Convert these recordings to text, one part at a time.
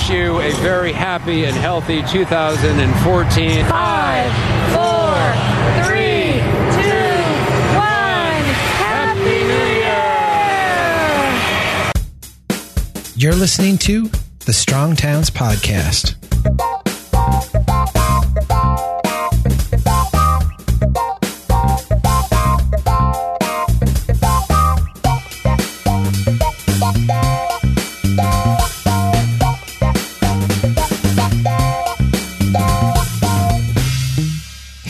wish you a very happy and healthy 2014. Five, four, three, two, one. Happy New Year! You're listening to the Strong Towns Podcast.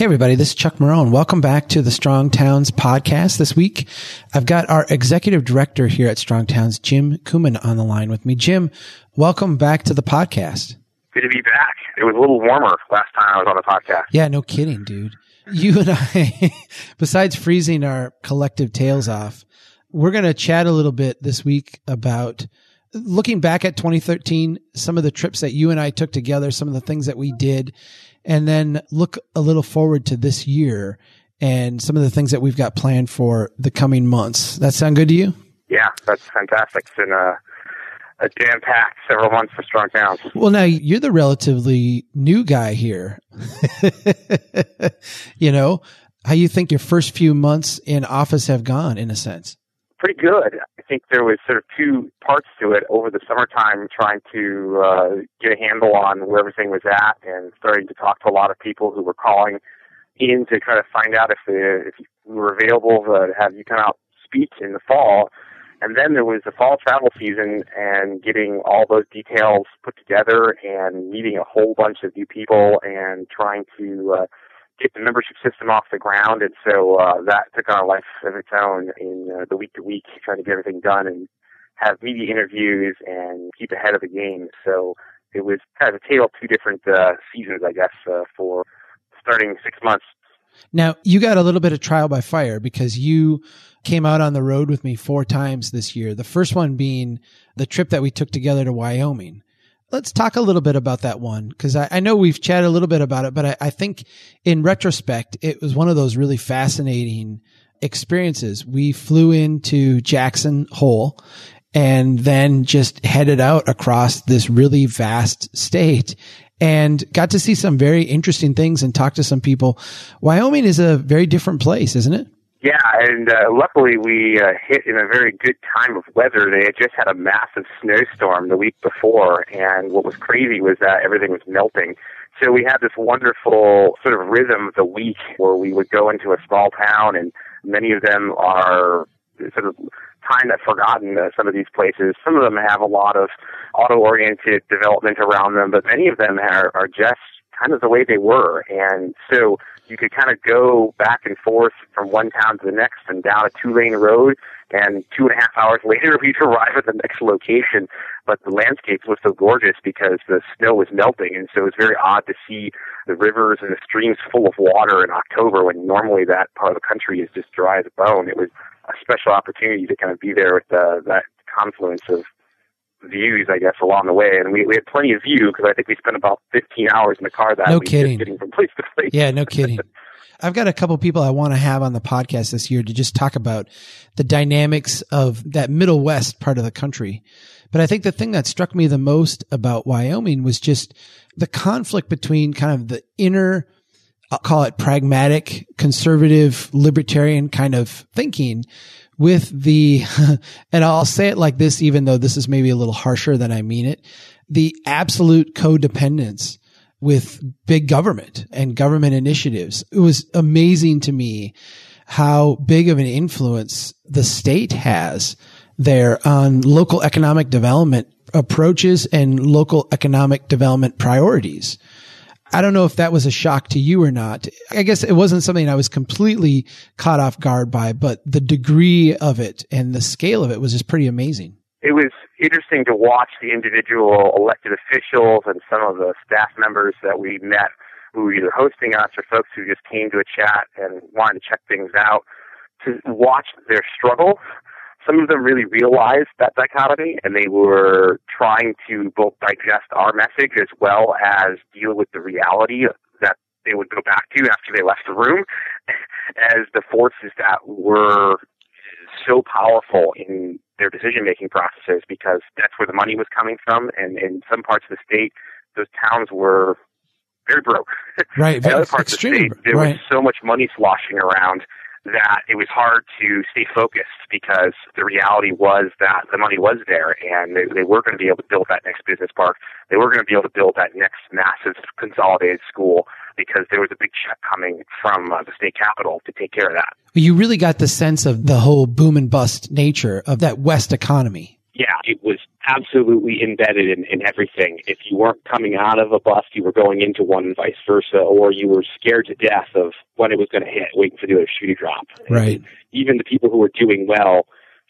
Hey, everybody, this is Chuck Marohn. Welcome back to the Strong Towns podcast. This week, I've got our executive director here at Strong Towns, Jim Kumon, on the line with me. Jim, welcome back to the podcast. Good to be back. It was a little warmer last time I was on the podcast. Yeah, no kidding, dude. You and I, besides freezing our collective tails off, we're going to chat a little bit this week about looking back at 2013, some of the trips that you and I took together, some of the things that we did, and then look a little forward to this year and some of the things that we've got planned for the coming months. That sound good to you? Yeah, that's fantastic. It's been a, a jam packed several months for Strong Towns. Well, now you're the relatively new guy here. you know, how you think your first few months in office have gone in a sense? Pretty good. I think there was sort of two parts to it over the summertime, trying to uh, get a handle on where everything was at, and starting to talk to a lot of people who were calling in to kind of find out if the, if you were available to have you come out speak in the fall. And then there was the fall travel season and getting all those details put together and meeting a whole bunch of new people and trying to uh, get the membership system off the ground. And so uh, that took on a life of its own in uh, the week to week, trying to get everything done and have media interviews and keep ahead of the game. So it was kind of a tale of two different uh, seasons, I guess, uh, for starting six months. Now, you got a little bit of trial by fire because you came out on the road with me four times this year. The first one being the trip that we took together to Wyoming. Let's talk a little bit about that one because I, I, know we've chatted a little bit about it, but I, I think in retrospect, it was one of those really fascinating experiences. We flew into Jackson Hole and then just headed out across this really vast state and got to see some very interesting things and talk to some people. Wyoming is a very different place, isn't it? Yeah, and uh, luckily we uh, hit in a very good time of weather. They had just had a massive snowstorm the week before, and what was crazy was that everything was melting. So we had this wonderful sort of rhythm of the week where we would go into a small town, and many of them are sort of time that forgotten uh, some of these places. Some of them have a lot of auto-oriented development around them, but many of them are, are just kind of the way they were. And so you could kind of go back and forth from one town to the next and down a two lane road and two and a half hours later we'd arrive at the next location. But the landscape was so gorgeous because the snow was melting and so it was very odd to see the rivers and the streams full of water in October when normally that part of the country is just dry as a bone. It was a special opportunity to kind of be there with the, that confluence of views, I guess, along the way. And we, we had plenty of view because I think we spent about 15 hours in the car that no week kidding. getting from place to place. Yeah, no kidding. I've got a couple people I want to have on the podcast this year to just talk about the dynamics of that Middle West part of the country. But I think the thing that struck me the most about Wyoming was just the conflict between kind of the inner, I'll call it pragmatic, conservative, libertarian kind of thinking with the, and I'll say it like this, even though this is maybe a little harsher than I mean it, the absolute codependence with big government and government initiatives. It was amazing to me how big of an influence the state has there on local economic development approaches and local economic development priorities. I don't know if that was a shock to you or not. I guess it wasn't something I was completely caught off guard by, but the degree of it and the scale of it was just pretty amazing. It was interesting to watch the individual elected officials and some of the staff members that we met who were either hosting us or folks who just came to a chat and wanted to check things out to watch their struggles. Some of them really realized that dichotomy and they were trying to both digest our message as well as deal with the reality that they would go back to after they left the room as the forces that were so powerful in their decision making processes because that's where the money was coming from. And in some parts of the state, those towns were very broke. Right. in other parts of the state, there right. was so much money sloshing around that it was hard to stay focused because the reality was that the money was there and they, they were going to be able to build that next business park. They were going to be able to build that next massive consolidated school because there was a big check coming from uh, the state capital to take care of that. You really got the sense of the whole boom and bust nature of that West economy. Yeah, it was absolutely embedded in, in everything. If you weren't coming out of a bust, you were going into one and vice versa, or you were scared to death of when it was going to hit, waiting for the other shoe to drop. Right. And even the people who were doing well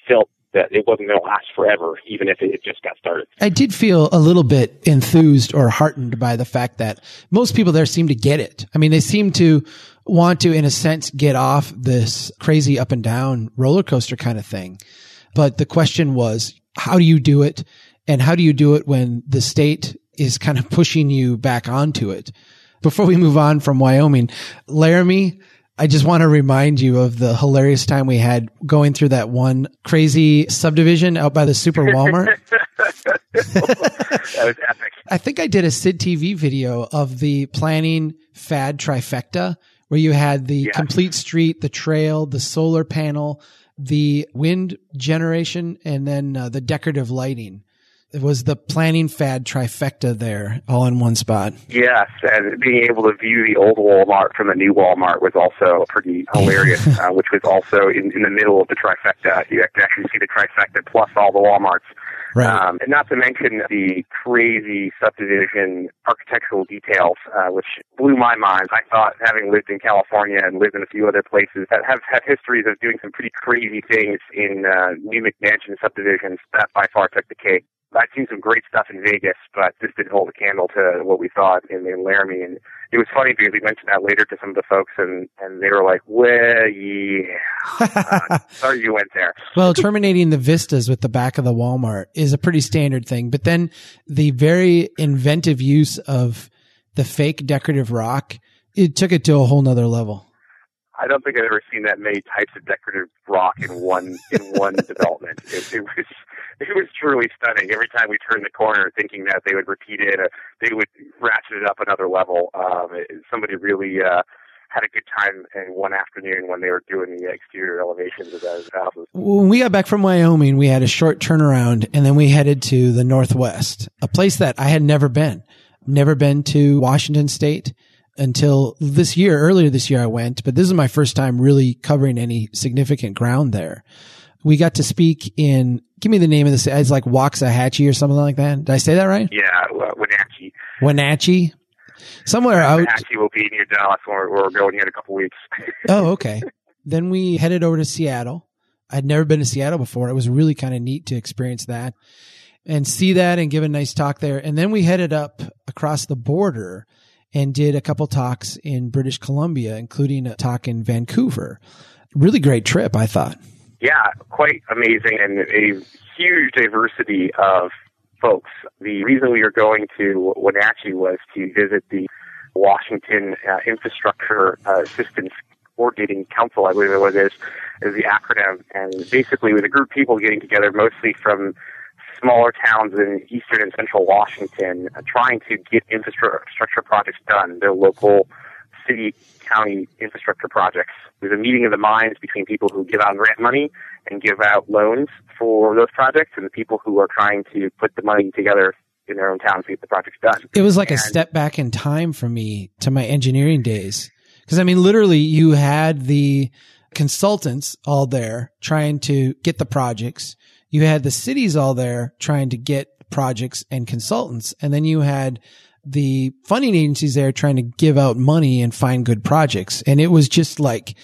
felt that it wasn't going to last forever, even if it just got started. I did feel a little bit enthused or heartened by the fact that most people there seem to get it. I mean, they seem to want to, in a sense, get off this crazy up and down roller coaster kind of thing. But the question was, how do you do it? And how do you do it when the state is kind of pushing you back onto it? Before we move on from Wyoming, Laramie, I just want to remind you of the hilarious time we had going through that one crazy subdivision out by the Super Walmart. That was epic. I think I did a Sid TV video of the planning fad trifecta where you had the complete street, the trail, the solar panel, the wind generation, and then uh, the decorative lighting. It was the planning fad trifecta there all in one spot. Yes, and being able to view the old Walmart from the new Walmart was also pretty hilarious, uh, which was also in, in the middle of the trifecta. You could actually see the trifecta plus all the Walmarts. Right. Um, and not to mention the crazy subdivision architectural details, uh, which blew my mind. I thought, having lived in California and lived in a few other places that have had histories of doing some pretty crazy things in uh, new McMansion subdivisions, that by far took the cake. I've seen some great stuff in Vegas, but this didn't hold a candle to what we saw in, in Laramie. And it was funny because we mentioned that later to some of the folks, and, and they were like, well, yeah, uh, sorry you went there. well, terminating the vistas with the back of the Walmart is a pretty standard thing. But then the very inventive use of the fake decorative rock, it took it to a whole nother level. I don't think I've ever seen that many types of decorative rock in one in one development. It, it was it was truly stunning. Every time we turned the corner, thinking that they would repeat it, uh, they would ratchet it up another level. Um, it, somebody really uh, had a good time in one afternoon when they were doing the exterior elevations of those houses. When we got back from Wyoming, we had a short turnaround and then we headed to the Northwest, a place that I had never been. Never been to Washington State until this year. Earlier this year I went, but this is my first time really covering any significant ground there. We got to speak in, give me the name of this. It's like Waxahachie or something like that. Did I say that right? Yeah, uh, Wenatchee. Wenatchee? Somewhere out. Wenatchee will be near Dallas when we're, we're going here in a couple weeks. Oh, okay. then we headed over to Seattle. I'd never been to Seattle before. It was really kind of neat to experience that and see that and give a nice talk there. And then we headed up across the border and did a couple talks in British Columbia, including a talk in Vancouver. Really great trip, I thought. Yeah, quite amazing and a huge diversity of folks. The reason we were going to Wenatchee was to visit the Washington uh, Infrastructure uh, Assistance Coordinating Council, I believe it was, is, is the acronym. And basically, with a group of people getting together, mostly from smaller towns in eastern and central Washington, uh, trying to get infrastructure projects done, their local city, county infrastructure projects. There's a meeting of the minds between people who give out grant money and give out loans for those projects and the people who are trying to put the money together in their own towns to get the projects done. It was like a step back in time for me to my engineering days. Cause I mean, literally you had the consultants all there trying to get the projects. You had the cities all there trying to get projects and consultants. And then you had the funding agencies there trying to give out money and find good projects. And it was just like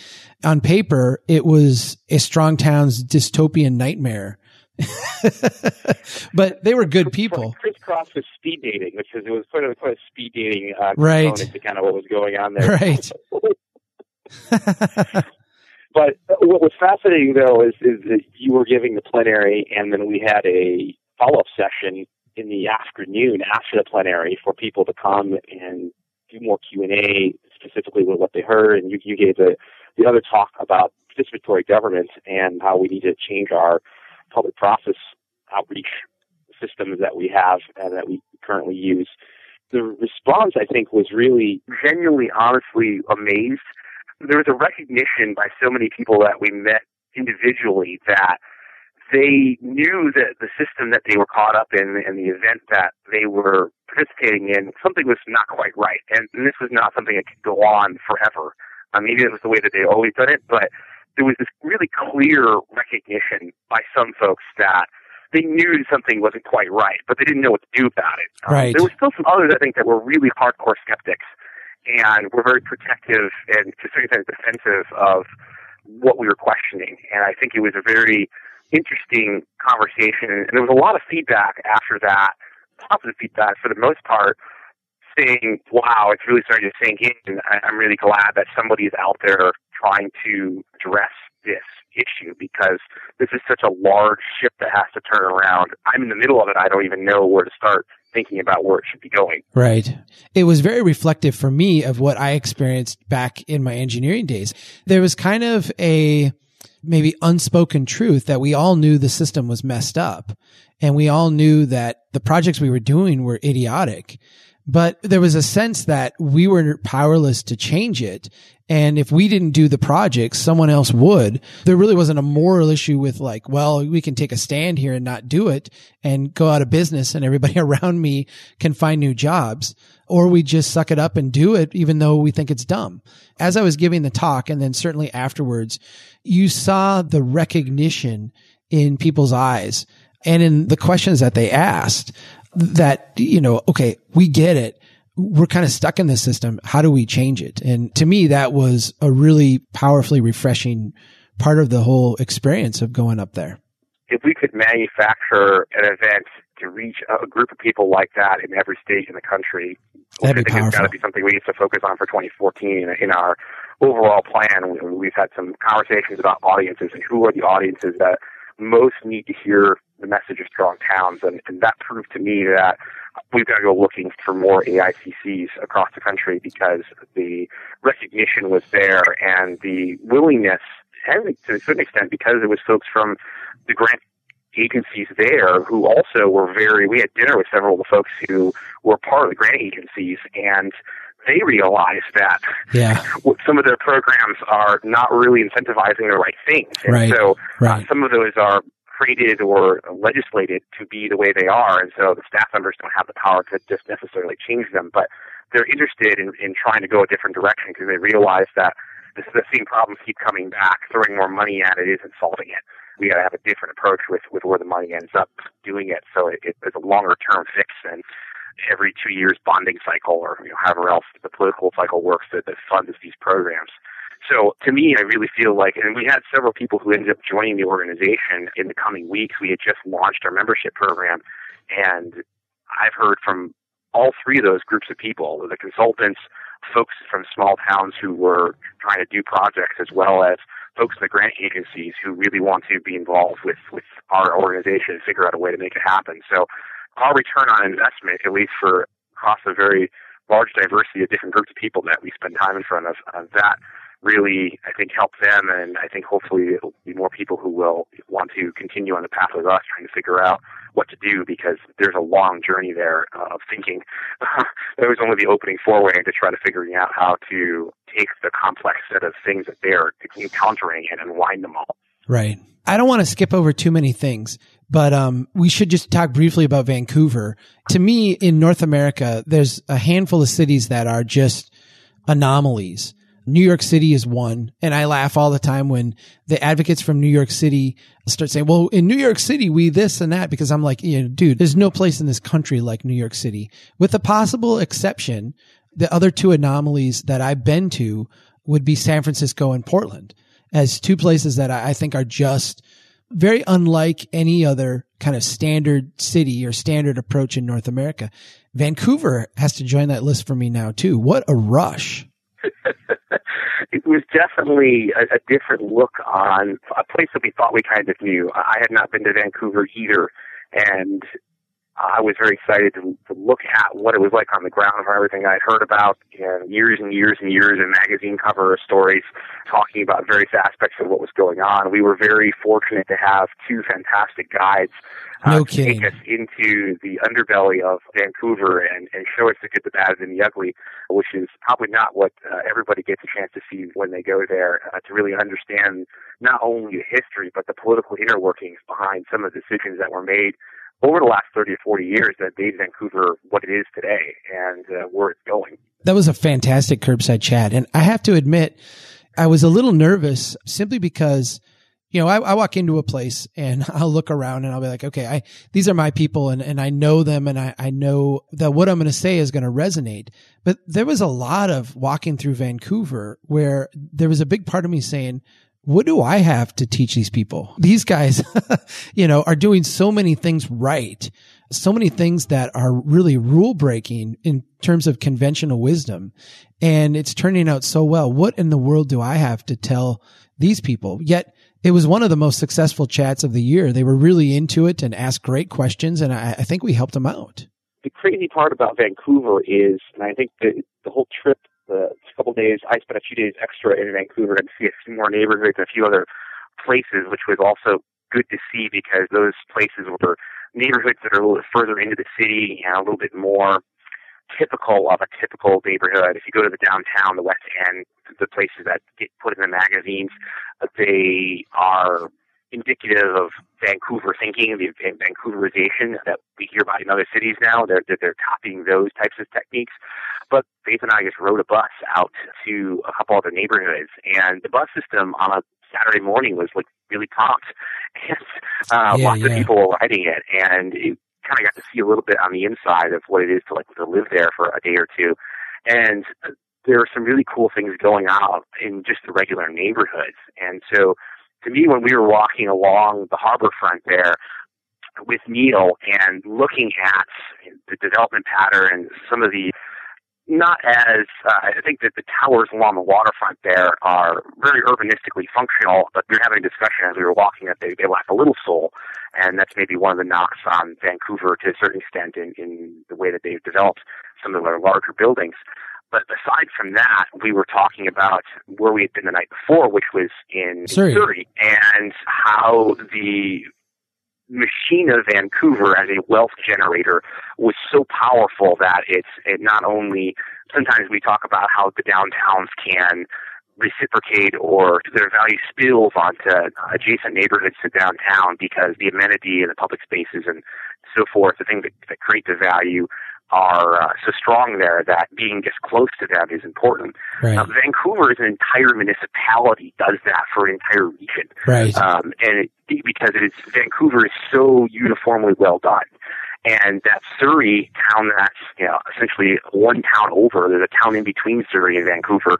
on paper, it was a strong town's dystopian nightmare. but they were good people. Crisscross with speed dating, which is it was sort of quite a speed dating uh, Right. component to kind of what was going on there. Right. But what was fascinating though is, is that you were giving the plenary, and then we had a follow up session in the afternoon after the plenary for people to come and do more Q and A specifically with what they heard. And you, you gave the the other talk about participatory government and how we need to change our public process outreach systems that we have and that we currently use. The response, I think, was really genuinely, honestly amazed. There was a recognition by so many people that we met individually that they knew that the system that they were caught up in and the event that they were participating in, something was not quite right. And, and this was not something that could go on forever. Uh, maybe it was the way that they always done it, but there was this really clear recognition by some folks that they knew something wasn't quite right, but they didn't know what to do about it. Um, right. There were still some others, I think, that were really hardcore skeptics and were very protective and to some extent defensive of what we were questioning. And I think it was a very interesting conversation. And there was a lot of feedback after that, positive feedback for the most part, saying, wow, it's really starting to sink in. I'm really glad that somebody is out there trying to address this issue because this is such a large ship that has to turn around. I'm in the middle of it. I don't even know where to start thinking about where it should be going. Right. It was very reflective for me of what I experienced back in my engineering days. There was kind of a maybe unspoken truth that we all knew the system was messed up and we all knew that the projects we were doing were idiotic. But there was a sense that we were powerless to change it. And if we didn't do the project, someone else would. There really wasn't a moral issue with like, well, we can take a stand here and not do it and go out of business and everybody around me can find new jobs. Or we just suck it up and do it even though we think it's dumb. As I was giving the talk and then certainly afterwards, you saw the recognition in people's eyes and in the questions that they asked that, you know, okay, we get it. We're kind of stuck in this system. How do we change it? And to me, that was a really powerfully refreshing part of the whole experience of going up there. If we could manufacture an event to reach a group of people like that in every state in the country, That'd I think powerful. it's got to be something we need to focus on for 2014 in our overall plan. We've had some conversations about audiences and who are the audiences that most need to hear the message of strong towns, and, and that proved to me that we've got to go looking for more AICCs across the country because the recognition was there and the willingness, and to a certain extent, because it was folks from the grant agencies there who also were very. We had dinner with several of the folks who were part of the grant agencies, and they realized that Yeah. some of their programs are not really incentivizing the right things. And Right. so Right. uh, some of those are created or legislated to be the way they are, and so the staff members don't have the power to just necessarily change them, but they're interested in, in trying to go a different direction because they realize that this, the same problems keep coming back. Throwing more money at it isn't solving it. We got to have a different approach with, with where the money ends up doing it, so it, it's a longer term fix than every two years bonding cycle or you know, however else the political cycle works that, that funds these programs. So to me, I really feel like, and we had several people who ended up joining the organization in the coming weeks. We had just launched our membership program, and I've heard from all three of those groups of people, the consultants, folks from small towns who were trying to do projects, as well as folks in the grant agencies who really want to be involved with, with our organization and figure out a way to make it happen. So our return on investment, at least for across a very large diversity of different groups of people that we spend time in front of, uh, that really, I think, help them. And I think hopefully it'll be more people who will want to continue on the path with us, trying to figure out what to do because there's a long journey there uh, of thinking. that was only the opening foray into try to figuring out how to take the complex set of things that they're encountering and unwind them all. Right. I don't want to skip over too many things, but um, we should just talk briefly about Vancouver. To me, in North America, there's a handful of cities that are just anomalies. New York City is one. And I laugh all the time when the advocates from New York City start saying, well, in New York City, we this and that, because I'm like, you know, dude, there's no place in this country like New York City. With the possible exception, the other two anomalies that I've been to would be San Francisco and Portland as two places that I I think are just very unlike any other kind of standard city or standard approach in North America. Vancouver has to join that list for me now too. What a rush. it was definitely a, a different look on a place that we thought we kind of knew. I had not been to Vancouver either, and I was very excited to, to look at what it was like on the ground from everything I'd heard about and years and years and years of magazine cover stories talking about various aspects of what was going on. We were very fortunate to have two fantastic guides uh, No take us into the underbelly of Vancouver and, and show us the good, the bad, and the ugly, which is probably not what uh, everybody gets a chance to see when they go there uh, to really understand not only the history but the political inner workings behind some of the decisions that were made over the last 30 or 40 years that made Vancouver what it is today and uh, where it's going. That was a fantastic curbside chat. And I have to admit, I was a little nervous simply because, you know, I, I walk into a place and I'll look around and I'll be like, okay, I, these are my people and, and I know them and I, I know that what I'm going to say is going to resonate. But there was a lot of walking through Vancouver where there was a big part of me saying, what do I have to teach these people? These guys, you know, are doing so many things right. So many things that are really rule breaking in terms of conventional wisdom. And it's turning out so well. What in the world do I have to tell these people? Yet it was one of the most successful chats of the year. They were really into it and asked great questions. And I, I think we helped them out. The crazy part about Vancouver is, and I think the, the whole trip the couple days, I spent a few days extra in Vancouver to see a few more neighborhoods and a few other places, which was also good to see because those places were neighborhoods that are a little bit further into the city and a little bit more typical of a typical neighborhood. If you go to the downtown, the West End, the places that get put in the magazines, they are indicative of Vancouver thinking, the Vancouverization that we hear about in other cities now. They're, they're, they're copying those types of techniques. But Faith and I just rode a bus out to a couple other neighborhoods, and the bus system on a Saturday morning was like really pumped, and uh, Yeah, lots of people were riding it, and it kind of got to see a little bit on the inside of what it is to like to live there for a day or two, and uh, there are some really cool things going on in just the regular neighborhoods, and so to me, when we were walking along the harbor front there with Neil and looking at the development pattern, and some of the not as uh, I think that the towers along the waterfront there are very urbanistically functional, but we were having a discussion as we were walking that they, they lack a little soul, and that's maybe one of the knocks on Vancouver to a certain extent in, in the way that they've developed some of their larger buildings. But aside from that, we were talking about where we had been the night before, which was in Surrey. Surrey and how the machine of Vancouver as a wealth generator was so powerful that it's it not only sometimes we talk about how the downtowns can reciprocate or their value spills onto adjacent neighborhoods to downtown because the amenity and the public spaces and so forth, the things that, that create the value are uh, so strong there that being just close to them is important. Right. Uh, Vancouver as an entire municipality does that for an entire region Right. um, and it, because it is Vancouver is so uniformly well done, and that Surrey town that's you know essentially one town over, there's a town in between Surrey and Vancouver,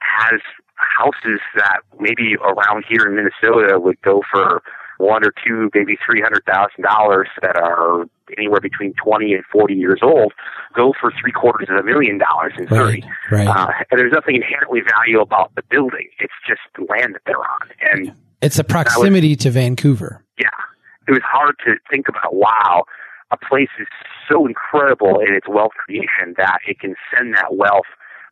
has houses that maybe around here in Minnesota would go for one or two, maybe three hundred thousand dollars that are anywhere between twenty and forty years old, go for three quarters of a million dollars in Surrey. Right. Right. Uh, and there's nothing inherently valuable about the building. It's just the land that they're on. And it's a proximity to Vancouver. yeah, it was hard to think about. Wow, a place is so incredible in its wealth creation that it can send that wealth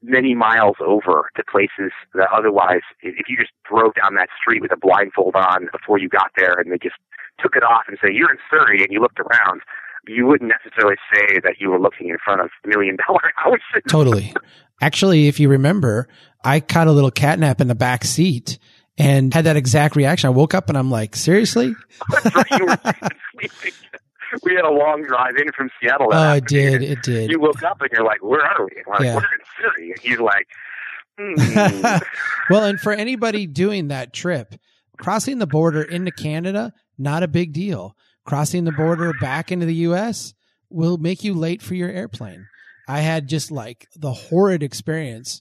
many miles over to places that otherwise, if you just drove down that street with a blindfold on before you got there, and they just took it off and say you're in Surrey, and you looked around. You wouldn't necessarily say that you were looking in front of a million dollar houses. Totally. Actually, if you remember, I caught a little catnap in the back seat and had that exact reaction. I woke up and I'm like, seriously? you were sleeping. We had a long drive in from Seattle. Oh, it did. It did. You woke up and you're like, "Where are we?" And we're like, "We're in Surrey." And he's like, hmm. well, and for anybody doing that trip, crossing the border into Canada, not a big deal. Crossing the border back into the US will make you late for your airplane. I had just like the horrid experience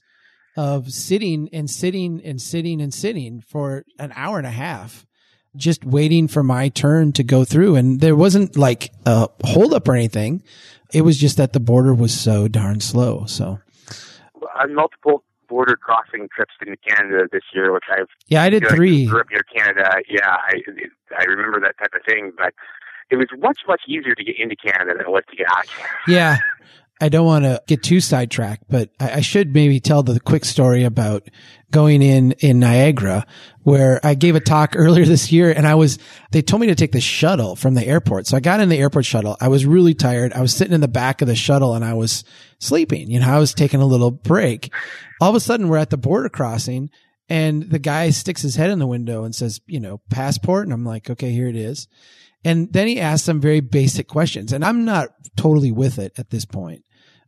of sitting and sitting and sitting and sitting for an hour and a half just waiting for my turn to go through and there wasn't like a holdup or anything. It was just that the border was so darn slow. So on multiple border crossing trips into Canada this year, which I've yeah, I did three. grew up near Canada. Yeah, I I remember that type of thing, but. it was much much easier to get into Canada than it was to get out. Yeah. I don't want to get too sidetracked, but I, I, should maybe tell the quick story about going in in Niagara, where I gave a talk earlier this year, and I was they told me to take the shuttle from the airport. So I got in the airport shuttle. I was really tired. I was sitting in the back of the shuttle, and I was sleeping. You know, I was taking a little break. All of a sudden, we're at the border crossing, and the guy sticks his head in the window and says, "You know, passport," and I'm like, "Okay, here it is." And then he asked some very basic questions and I'm not totally with it at this point.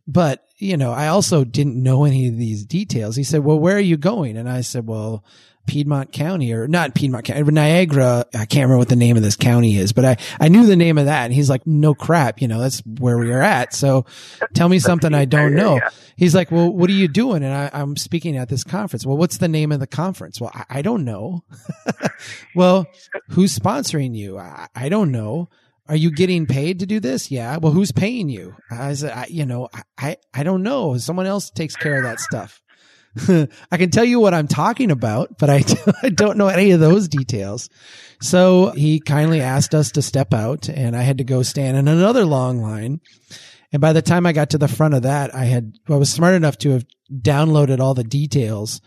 But, you know, I also didn't know any of these details. He said, well, where are you going? And I said, well, Piedmont County or not Piedmont County, Niagara. I can't remember what the name of this county is, but I, I knew the name of that. And he's like, no crap, you know, that's where we are at. So tell me something I don't know. He's like, well, what are you doing? And I, am speaking at this conference. Well, what's the name of the conference? Well, I, I don't know. well, who's sponsoring you? I, I don't know are you getting paid to do this? Yeah. Well, who's paying you? I said, I, you know, I, I don't know. Someone else takes care of that stuff. I can tell you what I'm talking about, but I, I don't know any of those details. So he kindly asked us to step out and I had to go stand in another long line. And by the time I got to the front of that, I had, I was smart enough to have downloaded all the details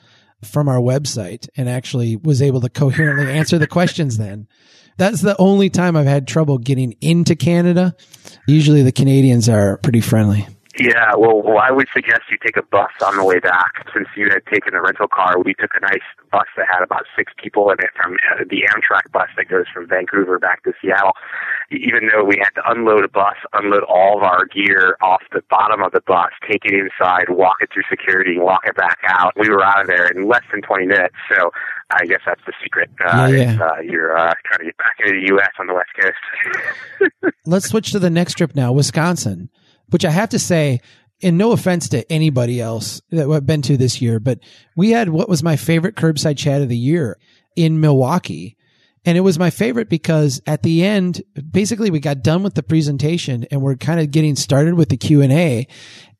from our website and actually was able to coherently answer the questions then. That's the only time I've had trouble getting into Canada. Usually the Canadians are pretty friendly. Yeah, well, well, I would suggest you take a bus on the way back. Since you had taken a rental car, we took a nice bus that had about six people in it from uh, the Amtrak bus that goes from Vancouver back to Seattle. Even though we had to unload a bus, unload all of our gear off the bottom of the bus, take it inside, walk it through security, walk it back out. We were out of there in less than 20 minutes. So I guess that's the secret. Uh, yeah, uh, you're uh, trying to get back into the U.S. on the West Coast. Let's switch to the next trip now, Wisconsin which I have to say, and no offense to anybody else that I've been to this year, but we had what was my favorite curbside chat of the year in Milwaukee. And it was my favorite because at the end, basically we got done with the presentation and we're kind of getting started with the Q and A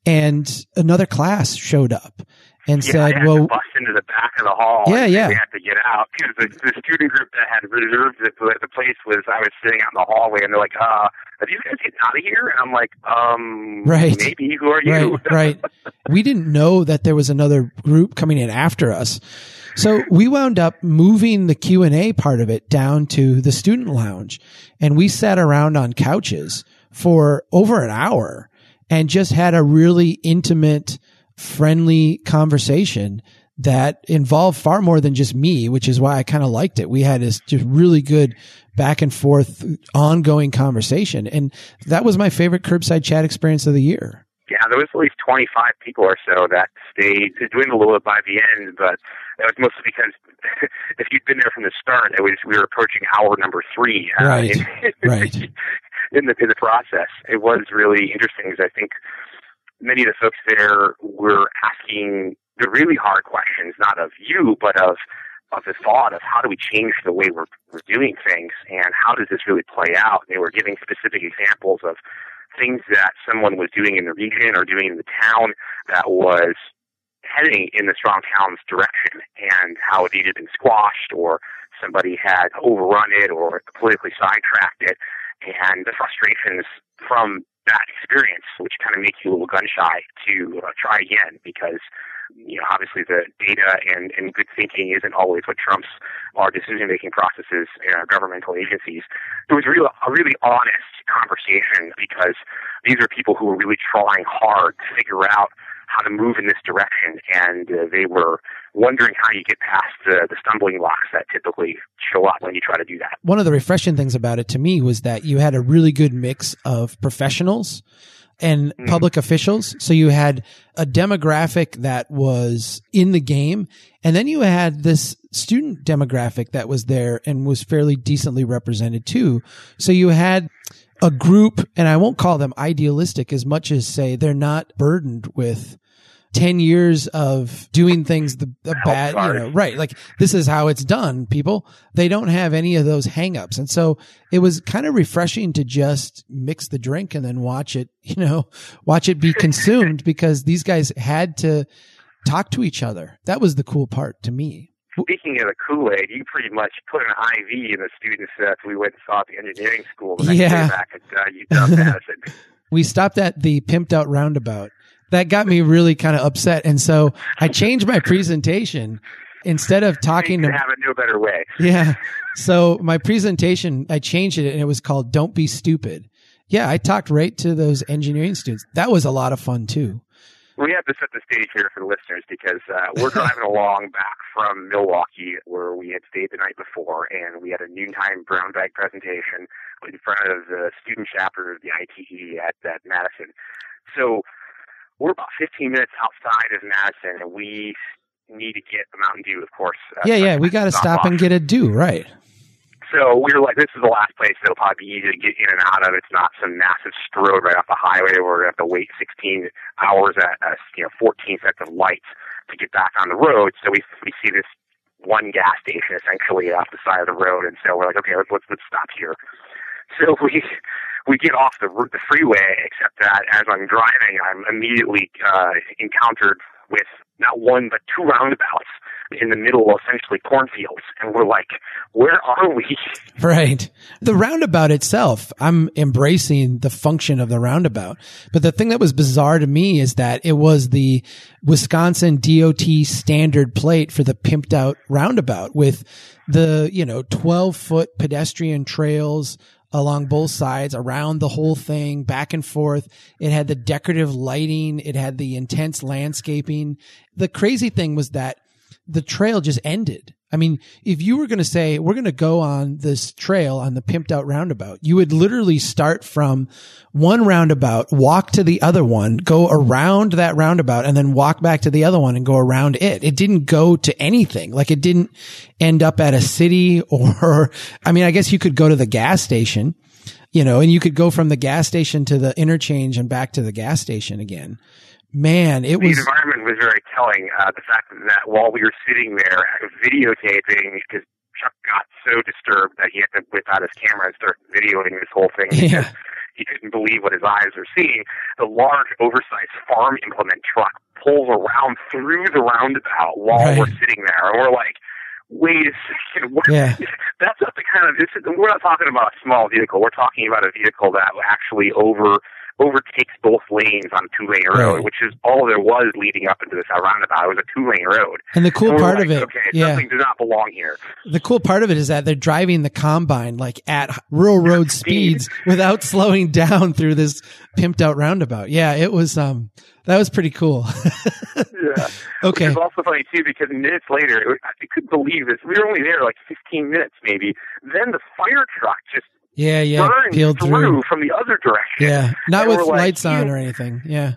and another class showed up and yeah, said, "Well, bust into the back of the hall. Yeah, yeah. We had to get out because the, the student group that had reserved the, the place was I was sitting out in the hallway, and they're like, "Uh, are these guys getting out of here?" And I'm like, "Um, right, maybe. Who are you?" Right, right. we didn't know that there was another group coming in after us. So we wound up moving the Q and A part of it down to the student lounge and we sat around on couches for over an hour and just had a really intimate friendly conversation that involved far more than just me, which is why I kind of liked it. We had this just really good back and forth ongoing conversation. And that was my favorite curbside chat experience of the year. Yeah, there was at least 25 people or so that stayed. It dwindled a little bit by the end, but it was mostly because if you'd been there from the start, it was we were approaching hour number three. Uh, right. In, right. In the in the process, it was really interesting because I think many of the folks there were asking the really hard questions, not of you, but of of the thought of how do we change the way we're, we're doing things and how does this really play out? They were giving specific examples of things that someone was doing in the region or doing in the town that was heading in the strong town's direction and how it either been squashed or somebody had overrun it or politically sidetracked it and the frustrations from that experience, which kind of makes you a little gun shy to uh, try again because you know obviously the data and, and good thinking isn't always what trumps our decision making processes in our governmental agencies. It was really a really honest conversation because these are people who are really trying hard to figure out how to move in this direction, and uh, they were wondering how you get past the, the stumbling blocks that typically show up when you try to do that. One of the refreshing things about it to me was that you had a really good mix of professionals and mm. public officials. So you had a demographic that was in the game. And then you had this student demographic that was there and was fairly decently represented too. So you had a group, and I won't call them idealistic as much as say they're not burdened with 10 years of doing things the, the bad, you know, right. Like this is how it's done, people. They don't have any of those hangups. And so it was kind of refreshing to just mix the drink and then watch it, you know, watch it be consumed because these guys had to talk to each other. That was the cool part to me. Speaking of the Kool Aid, you pretty much put an IV in the students that we went and saw at the engineering school the Yeah. back at uh, UW Madison. we stopped at the pimped out roundabout. That got me really kind of upset. And so I changed my presentation instead of talking to, have it no better way. yeah. So my presentation, I changed it and it was called Don't Be Stupid. Yeah. I talked right to those engineering students. That was a lot of fun too. We have to set the stage here for the listeners because uh, we're driving along back from Milwaukee where we had stayed the night before, and we had a noontime brown bag presentation in front of the student chapter of the ITE at, at Madison. So we're about 15 minutes outside of Madison, and we need to get a Mountain Dew, of course. uh, Yeah. Yeah. We got to stop and get a Dew. Right. So we were like, this is the last place that'll probably be easy to get in and out of. It's not some massive road right off the highway where we have to wait 16 hours at, uh, you know, 14 sets of lights to get back on the road. So we we see this one gas station essentially off the side of the road, and so we're like, okay, let's let's, let's stop here. So we we get off the the freeway, except that as I'm driving, I'm immediately uh, encountered with not one but two roundabouts in the middle of essentially cornfields, and we're like, where are we? Right. The roundabout itself, I'm embracing the function of the roundabout. But the thing that was bizarre to me is that it was the Wisconsin DOT standard plate for the pimped out roundabout with the, you know, 12 foot pedestrian trails along both sides around the whole thing back and forth. It had the decorative lighting. It had the intense landscaping. The crazy thing was that the trail just ended. I mean, if you were going to say, we're going to go on this trail on the pimped out roundabout, you would literally start from one roundabout, walk to the other one, go around that roundabout and then walk back to the other one and go around it. It didn't go to anything. Like it didn't end up at a city or, I mean, I guess you could go to the gas station, you know, and you could go from the gas station to the interchange and back to the gas station again. Man, it the was, The environment was very telling. Uh, the fact that while we were sitting there videotaping, because Chuck got so disturbed that he had to whip out his camera and start videoing this whole thing. yeah, He couldn't believe what his eyes were seeing. The large, oversized farm implement truck pulls around through the roundabout while Right. we're sitting there, and we're like, "Wait a second! What, Yeah. That's not the kind of. This is, we're not talking about a small vehicle. We're talking about a vehicle that actually over overtakes both lanes on two lane road, Right. which is all there was leading up into this roundabout. It was a two lane road. and the cool And part like, of it, okay, yeah. something does not belong here. the cool part of it is that they're driving the combine like at rural road Speed. speeds without slowing down through this pimped out roundabout. Yeah, it was um that was pretty cool. Yeah. okay. Is also funny too because minutes later, it was, I couldn't believe this. We were only there like 15 minutes maybe. Then the fire truck just Yeah, yeah. burned Peeled through, through. from the other direction. Yeah. Not And with like, lights on or anything. Yeah.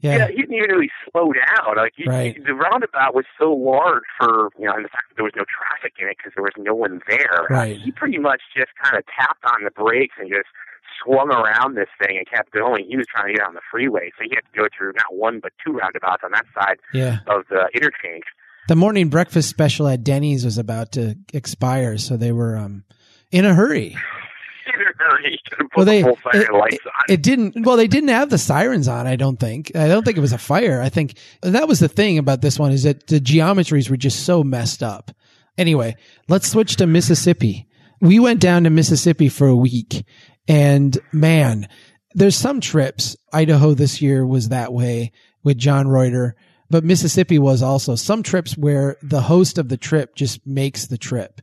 Yeah, Yeah. he didn't even really slow down. Like he, Right. the roundabout was so large for you know, and the fact that there was no traffic in it because there was no one there. Right. He pretty much just kind of tapped on the brakes and just swung around this thing and kept going. He was trying to get on the freeway, so he had to go through not one but two roundabouts on that side Yeah. of the interchange. The morning breakfast special at Denny's was about to expire, so they were um in a hurry. he could have put Well, they the it, it didn't. Well, they didn't have the sirens on. I don't think. I don't think it was a fire. I think that was the thing about this one is that the geometries were just so messed up. Anyway, let's switch to Mississippi. We went down to Mississippi for a week, and man, there's some trips. Idaho this year was that way with John Reuter, but Mississippi was also some trips where the host of the trip just makes the trip.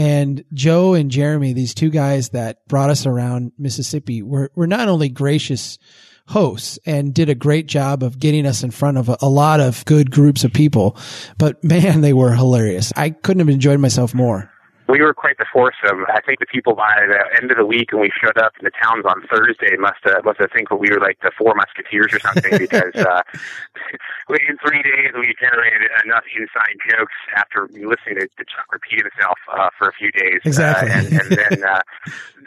And Joe and Jeremy, these two guys that brought us around Mississippi, were, were not only gracious hosts and did a great job of getting us in front of a, a lot of good groups of people, but man, they were hilarious. I couldn't have enjoyed myself more. We were quite the foursome. I think the people by the end of the week when we showed up in the towns on Thursday must have must have think that we were like the four musketeers or something because uh, in three days we generated enough inside jokes after listening to, to Chuck repeat himself uh, for a few days. Exactly. Uh, and, and then uh,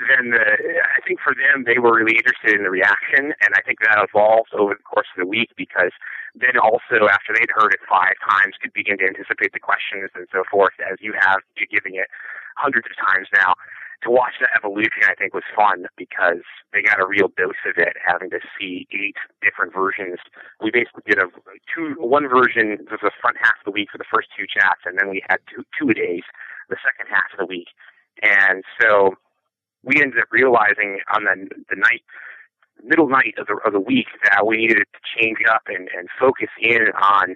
then the, I think for them they were really interested in the reaction, and I think that evolved over the course of the week because then also after they'd heard it five times could begin to anticipate the questions and so forth as you have been giving it hundreds of times now. to watch that evolution, I think, was fun because they got a real dose of it, having to see eight different versions. We basically did a two one version for the front half of the week for the first two chats, and then we had two two days the second half of the week. And so we ended up realizing on the the night middle night of the of the week that we needed to change up and, and focus in on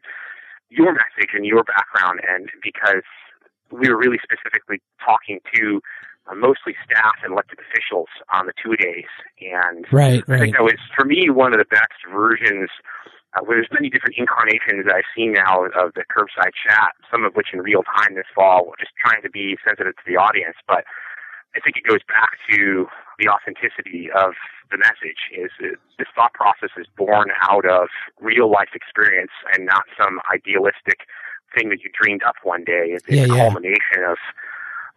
your message and your background and because we were really specifically talking to uh, mostly staff and elected officials on the two days. And right, right. I think that was, for me, one of the best versions. Uh, where there's many different incarnations that I've seen now of the curbside chat, some of which in real time this fall, just trying to be sensitive to the audience. But I think it goes back to the authenticity of the message. Is this thought process is born out of real life experience and not some idealistic thing that you dreamed up one day. It's, yeah, a yeah. culmination of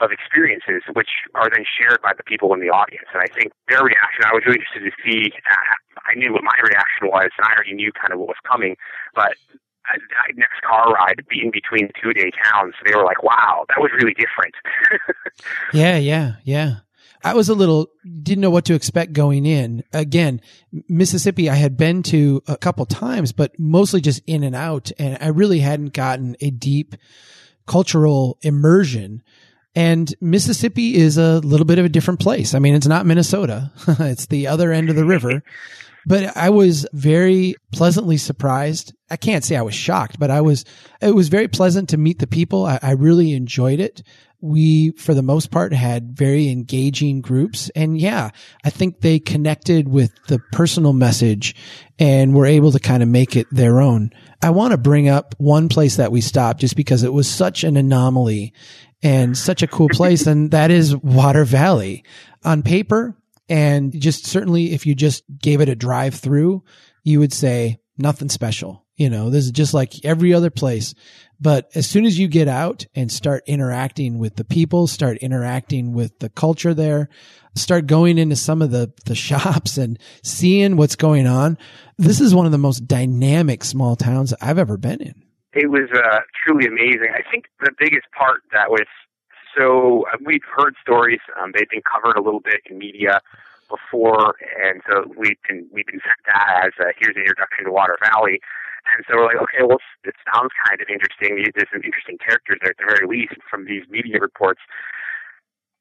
of experiences, which are then shared by the people in the audience. And I think their reaction, I was really interested to see. Uh, I knew what my reaction was, and I already knew kind of what was coming. But uh, next car ride, being between two day towns, they were like, "Wow, that was really different." yeah, yeah, yeah. I was a little didn't know what to expect going in. Again, Mississippi I had been to a couple times, but mostly just in and out and I really hadn't gotten a deep cultural immersion. And Mississippi is a little bit of a different place. I mean, it's not Minnesota. it's the other end of the river. But I was very pleasantly surprised. I can't say I was shocked, but I was, it was very pleasant to meet the people. I, I really enjoyed it we, for the most part, had very engaging groups. And yeah, I think they connected with the personal message and were able to kind of make it their own. I want to bring up one place that we stopped just because it was such an anomaly and such a cool place. and that is Water Valley on paper. And just certainly if you just gave it a drive through, you would say nothing special. You know, this is just like every other place. But as soon as you get out and start interacting with the people, start interacting with the culture there, start going into some of the, the shops and seeing what's going on, this is one of the most dynamic small towns I've ever been in. It was uh, truly amazing. I think the biggest part that was so we've heard stories. Um, they've been covered a little bit in media before, and so we've been we've been sent that as a, here's an introduction to Water Valley. And so we're like, okay, well, it sounds kind of interesting. There's some interesting characters there at the very least from these media reports.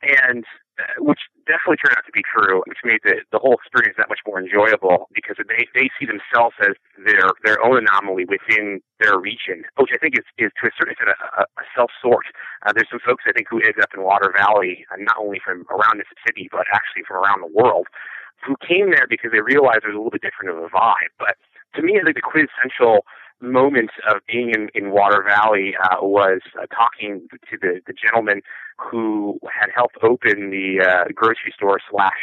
And which definitely turned out to be true, which made the, the whole experience that much more enjoyable because they, they see themselves as their, their own anomaly within their region, which I think is, is to a certain extent a, a self sort. Uh, there's some folks I think who ended up in Water Valley, uh, not only from around Mississippi, but actually from around the world, who came there because they realized there was a little bit different of a vibe. But to me, I think the quintessential moment of being in, in Water Valley uh, was uh, talking to the, the gentleman who had helped open the uh, grocery store slash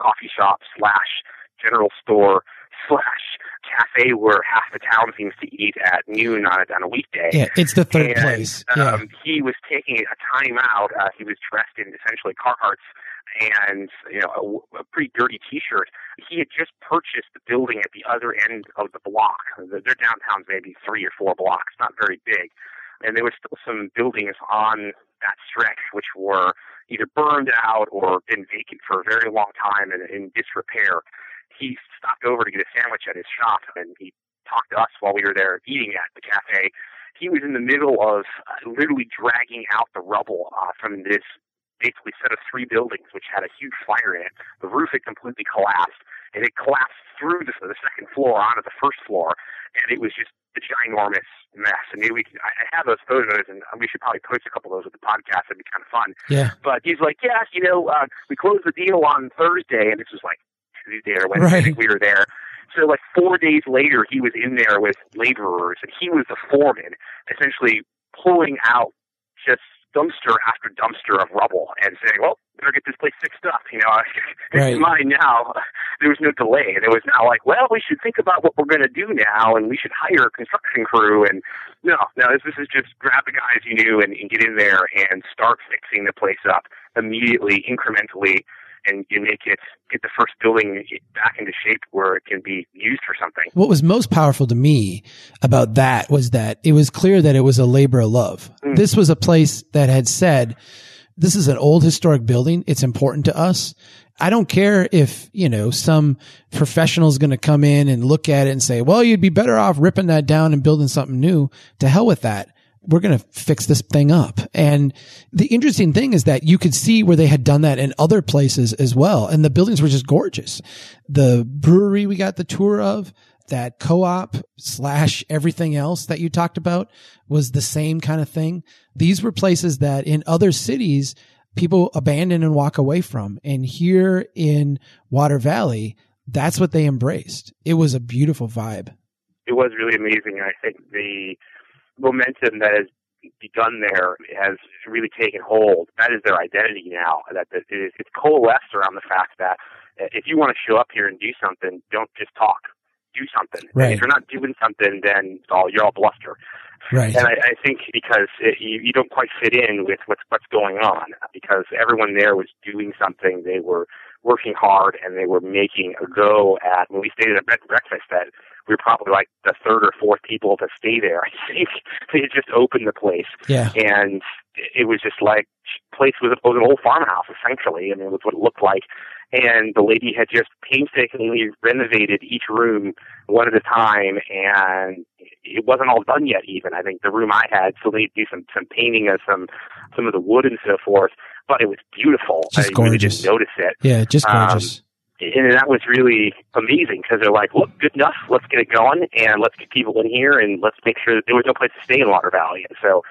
coffee shop slash general store slash cafe where half the town seems to eat at noon on a, on a weekday. Yeah, it's the third and, place. Yeah. Um, he was taking a time out. Uh, he was dressed in essentially Carhartts and you know a, a pretty dirty T-shirt. He had just purchased the building at the other end of the block. Their downtown's maybe three or four blocks, not very big, and there was still some buildings on that stretch which were either burned out or been vacant for a very long time and in disrepair. He stopped over to get a sandwich at his shop, and he talked to us while we were there eating at the cafe. He was in the middle of uh, literally dragging out the rubble uh, from this basically set of three buildings, which had a huge fire in it. The roof had completely collapsed, and it collapsed through the, the second floor onto the first floor, and it was just a ginormous mess. I mean, we could, I have those photos, and we should probably post a couple of those with the podcast. It'd be kind of fun. Yeah. But he's like, yeah, you know, uh, we closed the deal on Thursday, and this was like Tuesday or Wednesday. Right. We were there. So like four days later, he was in there with laborers, and he was the foreman, essentially pulling out just dumpster after dumpster of rubble and saying, well, better get this place fixed up. You know, Right. in mine now, there was no delay. There was now like, well, we should think about what we're going to do now and we should hire a construction crew. And no, no, this, this is just grab the guys you knew and, and get in there and start fixing the place up immediately, incrementally, and you make it, get the first building back into shape where it can be used for something. What was most powerful to me about that was that it was clear that it was a labor of love. Mm. This was a place that had said, this is an old historic building. It's important to us. I don't care if, you know, some professional is going to come in and look at it and say, well, you'd be better off ripping that down and building something new. To hell with that. We're going to fix this thing up. And the interesting thing is that you could see where they had done that in other places as well. And the buildings were just gorgeous. The brewery we got the tour of, that co-op slash everything else that you talked about was the same kind of thing. These were places that in other cities, people abandon and walk away from. And here in Water Valley, that's what they embraced. It was a beautiful vibe. It was really amazing. I think the momentum that has begun there has really taken hold. That is their identity now. That it's coalesced around the fact that uh, if you want to show up here and do something, don't just talk do something. Right. if you're not doing something, then all you're all bluster. Right. And I, I think because it, you, you don't quite fit in with what's what's going on, because everyone there was doing something. They were working hard and they were making a go at. When we stayed at a bed and breakfast, that we were probably like the third or fourth people to stay there. I think they just opened the place. Yeah. And it was just like place was, was an old farmhouse essentially. I mean, it was what it looked like and the lady had just painstakingly renovated each room one at a time and it wasn't all done yet even i think the room i had still needed to do some some painting of some some of the wood and so forth but it was beautiful just i gorgeous. really didn't notice it yeah just gorgeous um, and that was really amazing because they're like, look, good enough. Let's get it going and let's get people in here and let's make sure that there was no place to stay in Water Valley. And so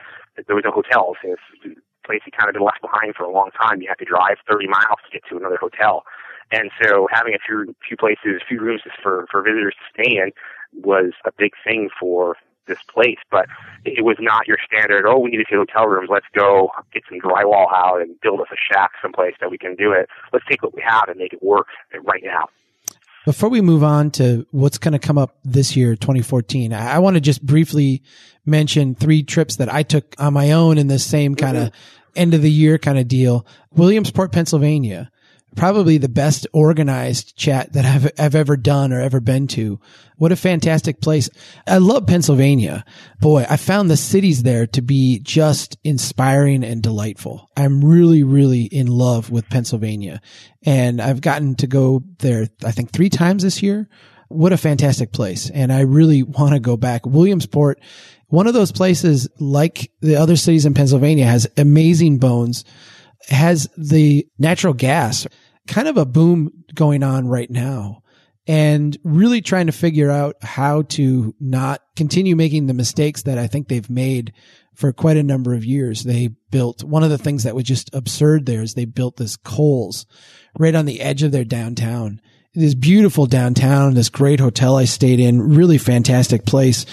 there was no hotels. It was place had kind of been left behind for a long time. You had to drive 30 miles to get to another hotel. And so having a few few places, a few rooms for for visitors to stay in was a big thing for this place. But it was not your standard. Oh, we need to few hotel rooms. Let's go get some drywall out and build us a shack someplace that we can do it. Let's take what we have and make it work right now. Before we move on to what's going to come up this year, 2014, I, I want to just briefly mention three trips that I took on my own in this same kind of mm-hmm. end of the year kind of deal. Williamsport, Pennsylvania probably the best organized chat that I've, I've ever done or ever been to. What a fantastic place. I love Pennsylvania. Boy, I found the cities there to be just inspiring and delightful. I'm really, really in love with Pennsylvania and I've gotten to go there, I think three times this year. What a fantastic place. And I really want to go back. Williamsport, one of those places like the other cities in Pennsylvania has amazing bones has the natural gas kind of a boom going on right now and really trying to figure out how to not continue making the mistakes that I think they've made for quite a number of years. They built one of the things that was just absurd there is they built this Kohl's right on the edge of their downtown. This beautiful downtown, this great hotel I stayed in, really fantastic place.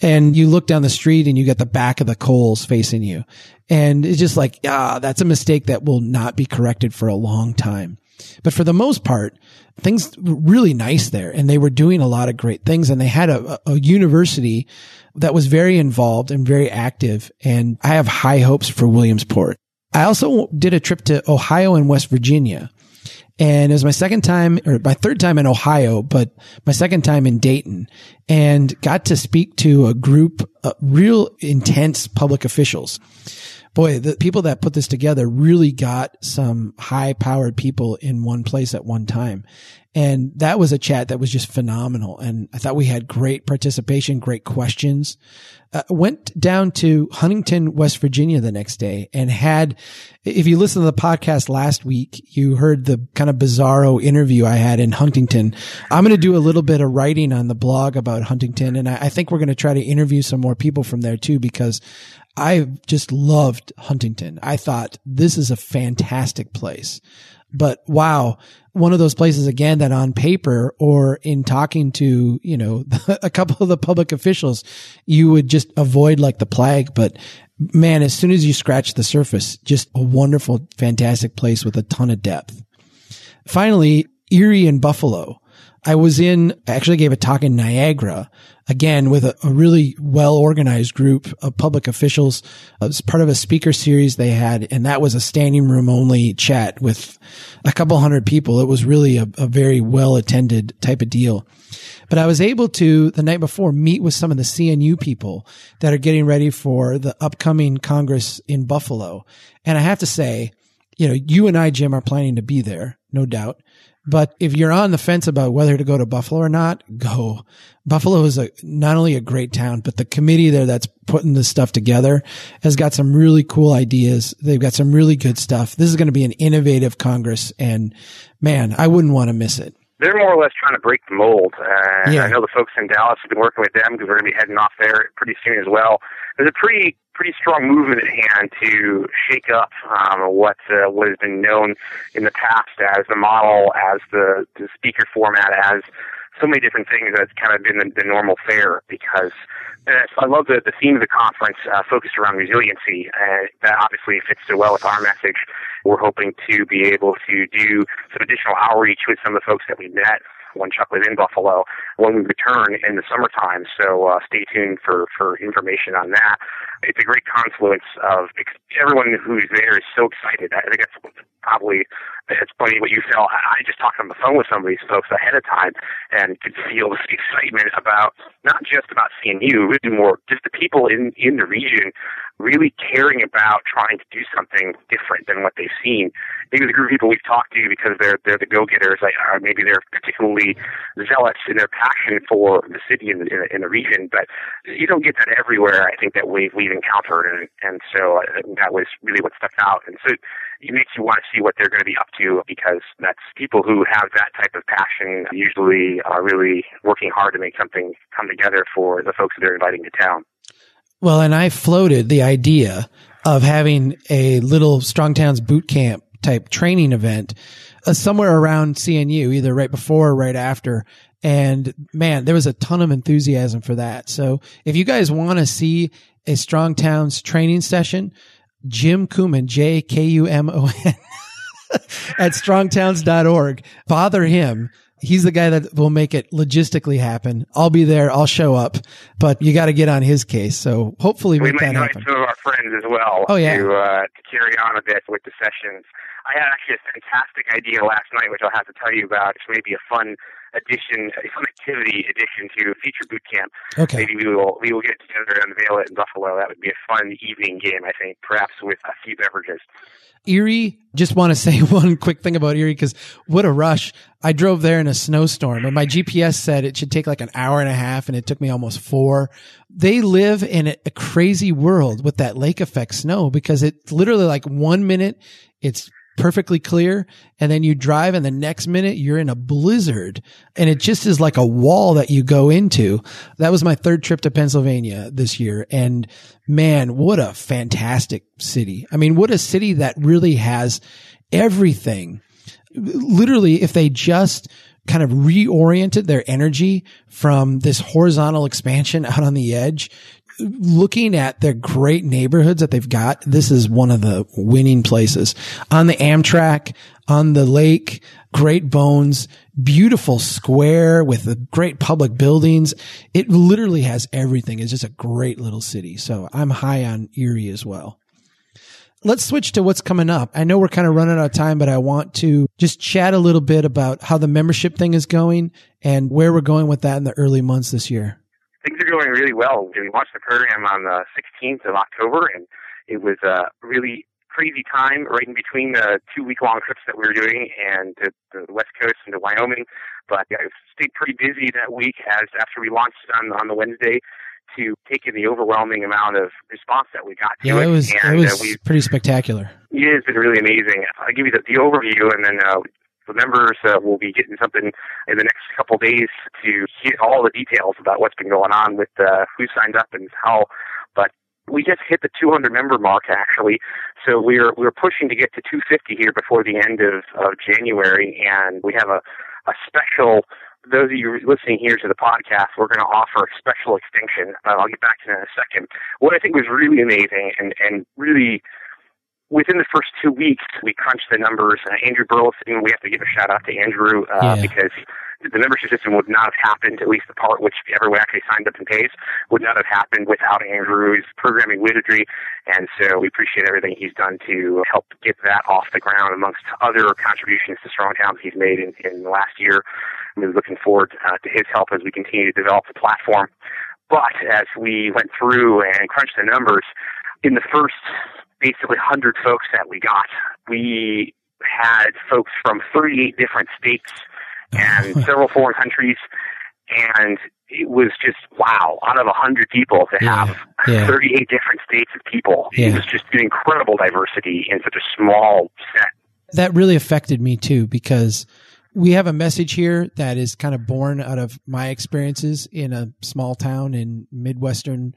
And you look down the street and you get the back of the Kohl's facing you. And it's just like, ah, that's a mistake that will not be corrected for a long time. But for the most part, things were really nice there and they were doing a lot of great things and they had a, a university that was very involved and very active. And I have high hopes for Williamsport. I also did a trip to Ohio and West Virginia. And it was my second time or my third time in Ohio, but my second time in Dayton and got to speak to a group of real intense public officials boy, the people that put this together really got some high powered people in one place at one time. And that was a chat that was just phenomenal. And I thought we had great participation, great questions. Uh, went down to Huntington, West Virginia the next day and had, if you listen to the podcast last week, you heard the kind of bizarro interview I had in Huntington. I'm going to do a little bit of writing on the blog about Huntington. And I, I think we're going to try to interview some more people from there too, because I just loved Huntington. I thought this is a fantastic place. But wow, one of those places again that on paper or in talking to, you know, a couple of the public officials, you would just avoid like the plague. But man, as soon as you scratch the surface, just a wonderful, fantastic place with a ton of depth. Finally, Erie and Buffalo. I was in, I actually gave a talk in Niagara again with a, a really well organized group of public officials. It was part of a speaker series they had, and that was a standing room only chat with a couple hundred people. It was really a, a very well attended type of deal. But I was able to the night before meet with some of the CNU people that are getting ready for the upcoming Congress in Buffalo. And I have to say, you know, you and I, Jim, are planning to be there, no doubt. But if you're on the fence about whether to go to Buffalo or not, go. Buffalo is a, not only a great town, but the committee there that's putting this stuff together has got some really cool ideas. They've got some really good stuff. This is going to be an innovative Congress and man, I wouldn't want to miss it. They're more or less trying to break the mold. Uh, Yeah. I know the folks in Dallas have been working with them because we're going to be heading off there pretty soon as well. There's a pretty pretty strong movement at hand to shake up um, what uh, what has been known in the past as the model, as the, the speaker format, as so many different things that's kind of been the, the normal fare because uh, I love the, the theme of the conference uh, focused around resiliency. Uh, that obviously fits so well with our message. We're hoping to be able to do some additional outreach with some of the folks that we met when Chuck was in Buffalo when we return in the summertime. So uh, stay tuned for, for information on that. It's a great confluence of everyone who's there is so excited. I think that's probably it's funny what you felt. I just talked on the phone with some of these folks ahead of time and could feel this excitement about not just about CNU, really more just the people in in the region really caring about trying to do something different than what they've seen. Maybe the group of people we've talked to because they're they're the go-getters, like, or maybe they're particularly zealous in their passion for the city and in, in the region. But you don't get that everywhere. I think that we've we've encountered, and and so I that was really what stuck out. And so it makes you want to see what they're going to be up to because that's people who have that type of passion usually are really working hard to make something come together for the folks that they're inviting to town. Well, and I floated the idea of having a little Strong Towns boot camp type training event uh, somewhere around CNU, either right before or right after. And man, there was a ton of enthusiasm for that. So if you guys want to see a Strong Towns training session, Jim Kumon, J K U M O N at strongtowns.org. Bother him. He's the guy that will make it logistically happen. I'll be there. I'll show up, but you got to get on his case. So hopefully We might invite some of our friends as well Oh, yeah. to, uh, to carry on a bit with the sessions. I had actually a fantastic idea last night, which I'll have to tell you about. It's maybe a fun fun activity addition to Feature Boot Camp. Okay. Maybe we will we will get together and unveil it in Buffalo. That would be a fun evening game, I think, perhaps with a few beverages. Erie, just want to say one quick thing about Erie because what a rush. I drove there in a snowstorm and my GPS said it should take like an hour and a half and it took me almost four. They live in a, a crazy world with that lake effect snow because it's literally like one minute it's perfectly clear and then you drive and the next minute you're in a blizzard and it just is like a wall that you go into. That was my third trip to Pennsylvania this year and man, what a fantastic city. I mean, what a city that really has everything. Literally, if they just kind of reoriented their energy from this horizontal expansion out on the edge, looking at the great neighborhoods that they've got, this is one of the winning places on the Amtrak, on the lake, great bones, beautiful square with the great public buildings. It literally has everything. It's just a great little city. So I'm high on Erie as well. Let's switch to what's coming up. I know we're kind of running out of time, but I want to just chat a little bit about how the membership thing is going and where we're going with that in the early months this year. Things are going really well. We launched the program on the 16th of October, and it was a really crazy time right in between the two week long trips that we were doing and to the West Coast and to Wyoming. But I stayed pretty busy that week as after we launched on, on the Wednesday to take in the overwhelming amount of response that we got to Yeah, it was, it was uh, pretty spectacular. it has been really amazing. I'll give you the, the overview, and then uh, the members uh, will be getting something in the next couple days to hear all the details about what's been going on with uh, who signed up and how. But we just hit the 200 member mark actually, so we're we're pushing to get to 250 here before the end of, of January, and we have a a special. Those of you listening here to the podcast, we're going to offer a special extension. Uh, I'll get back to that in a second. What I think was really amazing and and really within the first two weeks, we crunched the numbers. Uh, Andrew Burleson, we have to give a shout out to Andrew uh, Yeah. because the membership system would not have happened, at least the part which everyone actually signed up and pays, would not have happened without Andrew's programming wizardry. And so we appreciate everything he's done to help get that off the ground amongst other contributions to Strong Towns he's made in, in the last year. I'm looking forward uh, to his help as we continue to develop the platform. But as we went through and crunched the numbers, in the first basically 100 folks that we got, we had folks from 38 different states and several foreign countries. And it was just wow, out of 100 people to Yeah, have yeah. 38 different states of people. Yeah. It was just an incredible diversity in such a small set. that really affected me too because we have a message here that is kind of born out of my experiences in a small town in midwestern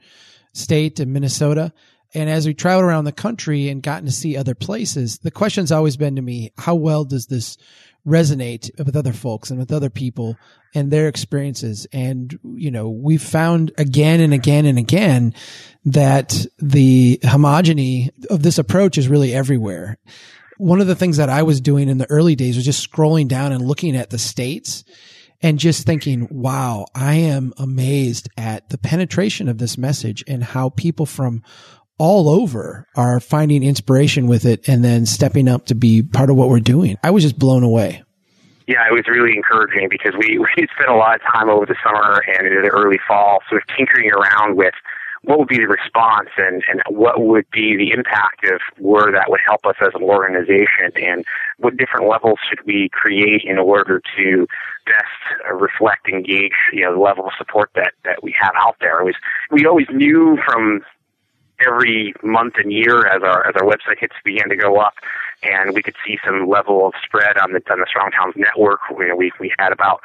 state in Minnesota. And as we traveled around the country and gotten to see other places, the question's always been to me, how well does this resonate with other folks and with other people and their experiences? And, you know, we've found again and again and again that the homogeny of this approach is really everywhere one of the things that I was doing in the early days was just scrolling down and looking at the states and just thinking, wow, I am amazed at the penetration of this message and how people from all over are finding inspiration with it and then stepping up to be part of what we're doing. I was just blown away. Yeah, it was really encouraging because we, we spent a lot of time over the summer and into the early fall sort of tinkering around with what would be the response and, and what would be the impact of where that would help us as an organization and what different levels should we create in order to best reflect, engage, you know, the level of support that, that we have out there. It was, we always knew from every month and year as our as our website hits began to go up, and we could see some level of spread on the on the Strong Towns network. You know, we we had about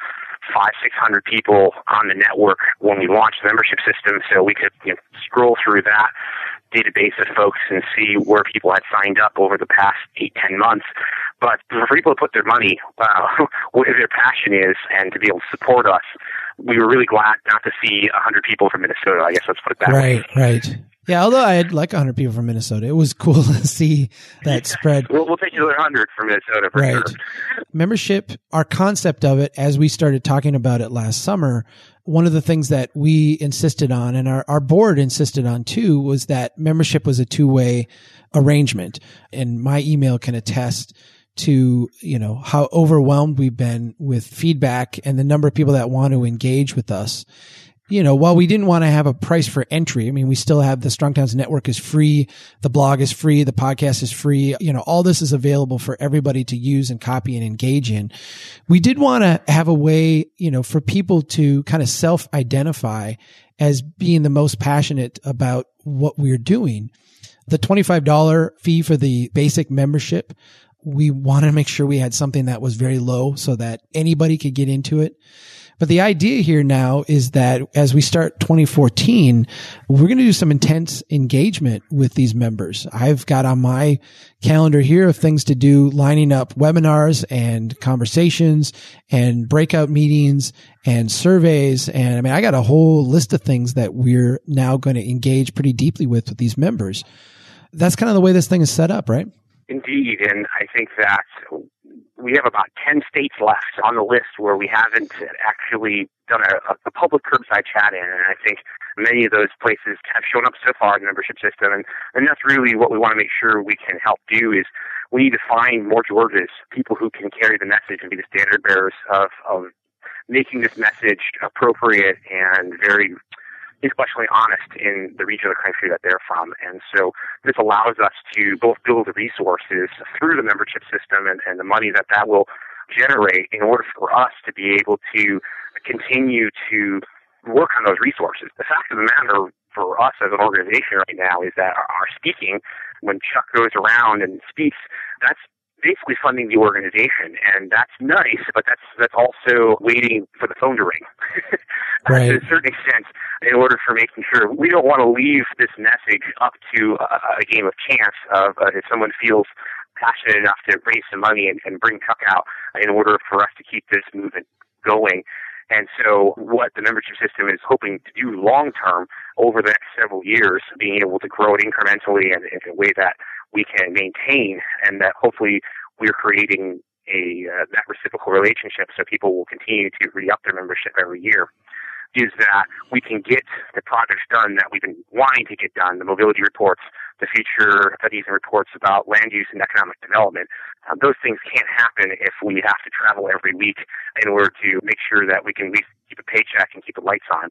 five six hundred people on the network when we launched the membership system, so we could you know, scroll through that database of folks and see where people had signed up over the past eight ten months. But for people to put their money, uh, where their passion is, and to be able to support us, we were really glad not to see a hundred people from Minnesota. I guess let's put it that way. Right, right. Yeah, although I had like 100 people from Minnesota, it was cool to see that spread. We'll, we'll take another hundred from Minnesota for Right. sure. membership, our concept of it, as we started talking about it last summer, one of the things that we insisted on and our, our board insisted on too was that membership was a two way arrangement. And my email can attest to, you know, how overwhelmed we've been with feedback and the number of people that want to engage with us you know, while we didn't want to have a price for entry, I mean, we still have the Strong Towns Network is free, the blog is free, the podcast is free. You know, all this is available for everybody to use and copy and engage in. We did want to have a way, you know, for people to kind of self identify as being the most passionate about what we're doing. The $25 fee for the basic membership, we wanted to make sure we had something that was very low so that anybody could get into it. But the idea here now is that as we start 2014, we're going to do some intense engagement with these members. I've got on my calendar here of things to do, lining up webinars and conversations and breakout meetings and surveys. And I mean, I got a whole list of things that we're now going to engage pretty deeply with, with these members. That's kind of the way this thing is set up, right? Indeed, and I think that we have about 10 states left on the list where we haven't actually done a, a public curbside chat in, and I think many of those places have shown up so far in the membership system, and, and that's really what we want to make sure we can help do is we need to find more Georges, people who can carry the message and be the standard bearers of, of making this message appropriate and very intellectually honest in the region of the country that they're from. And so this allows us to both build the resources through the membership system and, and the money that that will generate in order for us to be able to continue to work on those resources. The fact of the matter for us as an organization right now is that our speaking, when Chuck goes around and speaks, that's basically funding the organization, and that's nice. But that's that's also waiting for the phone to ring. Right. to a certain extent, in order for making sure we don't want to leave this message up to a, a game of chance of uh, if someone feels passionate enough to raise some money and, and bring Chuck out in order for us to keep this movement going. And so what the membership system is hoping to do long term over the next several years, being able to grow it incrementally and in a way that we can maintain and that hopefully we're creating a uh, that reciprocal relationship, so people will continue to re-up their membership every year is that we can get the projects done that we've been wanting to get done, the mobility reports, the future studies and reports about land use and economic development. Um, those things can't happen if we have to travel every week in order to make sure that we can at least keep a paycheck and keep the lights on.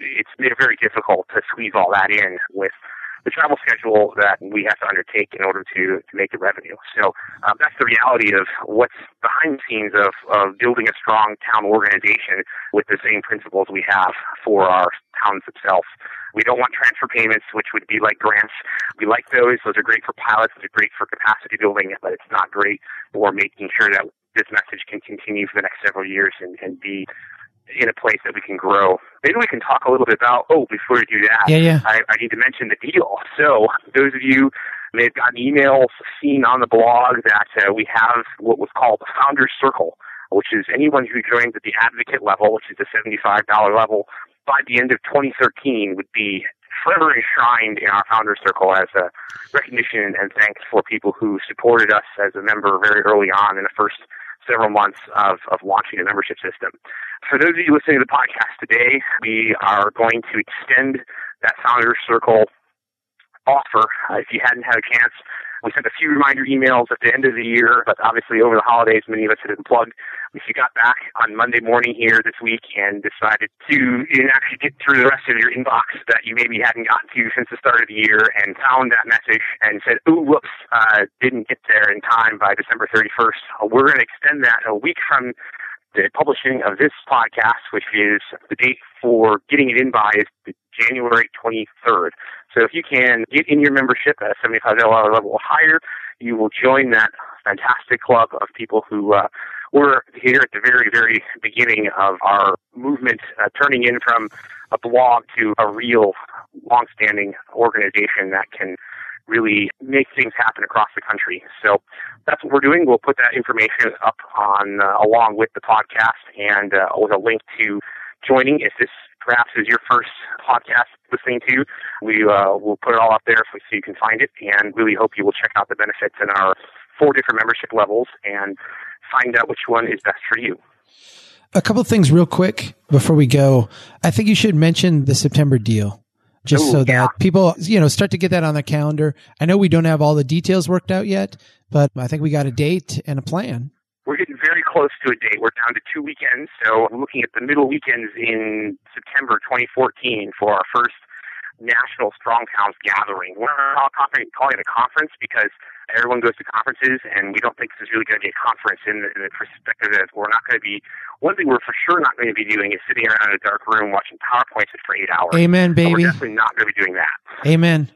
It's very difficult to squeeze all that in with the travel schedule that we have to undertake in order to, to make the revenue. So um, that's the reality of what's behind the scenes of, of building a strong town organization with the same principles we have for our towns themselves. We don't want transfer payments, which would be like grants. We like those. Those are great for pilots. Those are great for capacity building, but it's not great for making sure that this message can continue for the next several years and, and be in a place that we can grow. Maybe we can talk a little bit about, oh, before we do that, yeah, yeah. I, I need to mention the deal. So those of you may have gotten emails, seen on the blog that uh, we have what was called the Founders Circle, which is anyone who joins at the advocate level, which is the $75 level, by the end of 2013 would be forever enshrined in our Founders Circle as a recognition and thanks for people who supported us as a member very early on in the first several months of, of launching a membership system. For those of you listening to the podcast today, we are going to extend that Founders Circle offer. Uh, if you hadn't had a chance, we sent a few reminder emails at the end of the year, but obviously over the holidays, many of us had unplugged. If you got back on Monday morning here this week and decided to actually get through the rest of your inbox that you maybe hadn't gotten to since the start of the year and found that message and said, ooh, whoops, uh, didn't get there in time by December 31st, uh, we're going to extend that a week from the publishing of this podcast, which is the date for getting it in by is January 23rd. So if you can get in your membership at a $75 level or higher, you will join that fantastic club of people who uh, were here at the very, very beginning of our movement, uh, turning in from a blog to a real long-standing organization that can really make things happen across the country. So that's what we're doing. We'll put that information up on uh, along with the podcast and uh, with a link to joining if this perhaps is your first podcast listening to. We uh, will put it all up there so you can find it, and really hope you will check out the benefits in our four different membership levels and find out which one is best for you. A couple things real quick before we go. I think you should mention the September deal just Ooh, so that yeah. people, you know, start to get that on the calendar. I know we don't have all the details worked out yet, but I think we got a date and a plan. We're getting very close to a date. We're down to two weekends, so we're looking at the middle weekends in September 2014 for our first National Strong Towns Gathering. We're not calling it a conference because everyone goes to conferences, and we don't think this is really going to be a conference in the, in the perspective that we're not going to be. One thing we're for sure not going to be doing is sitting around in a dark room watching PowerPoints for eight hours. Amen, So baby. we're definitely not going to be doing that. Amen.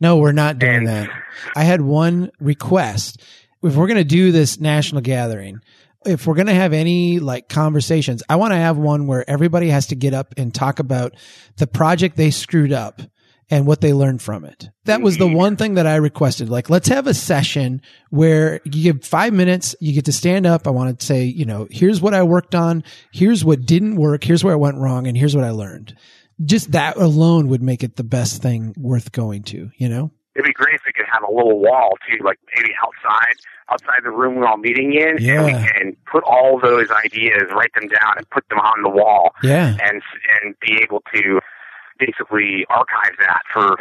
No, we're not doing And- that. I had one request. If we're going to do this national gathering, if we're going to have any like conversations, I want to have one where everybody has to get up and talk about the project they screwed up and what they learned from it. That was the mm-hmm. one thing that I requested. Like, let's have a session where you give five minutes, you get to stand up. I want to say, you know, here's what I worked on. Here's what didn't work. Here's where I went wrong. And here's what I learned. Just that alone would make it the best thing worth going to, you know? It'd be great if we could have a little wall too, like maybe outside, outside the room we're all meeting in, and we Yeah. can put all those ideas, write them down, and put them on the wall, Yeah. and and be able to basically archive that for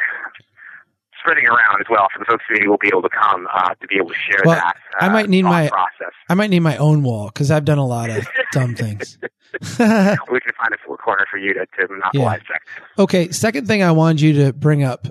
spreading around as well for the folks who maybe will be able to come uh, to be able to share Well, that. Uh, I might need thought my- process. I might need my own wall because I've done a lot of dumb things. We can find a four corner for you to, to monopolize that. Okay, second thing I wanted you to bring up.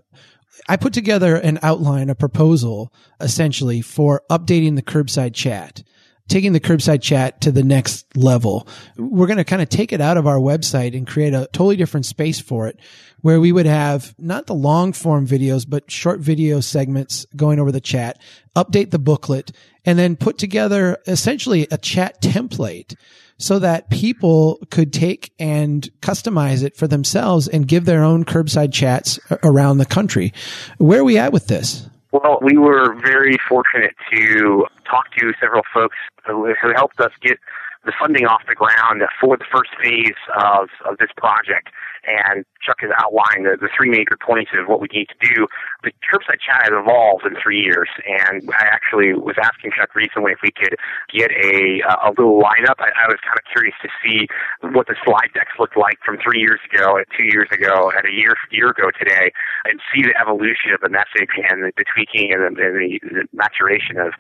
I put together an outline, a proposal essentially for updating the curbside chat, taking the curbside chat to the next level. We're going to kind of take it out of our website and create a totally different space for it where we would have not the long form videos, but short video segments going over the chat, update the booklet, and then put together essentially a chat template so that people could take and customize it for themselves and give their own curbside chats around the country. Where are we at with this? Well, we were very fortunate to talk to several folks who, helped us get the funding off the ground for the first phase of, of this project. And Chuck has outlined the, the three major points of what we need to do. The curbside chat has evolved in three years, and I actually was asking Chuck recently if we could get a uh, a little lineup. I, I was kind of curious to see what the slide decks looked like from three years ago, and two years ago, and a year year ago today, and see the evolution of the message and the, the tweaking and, the, the, the maturation of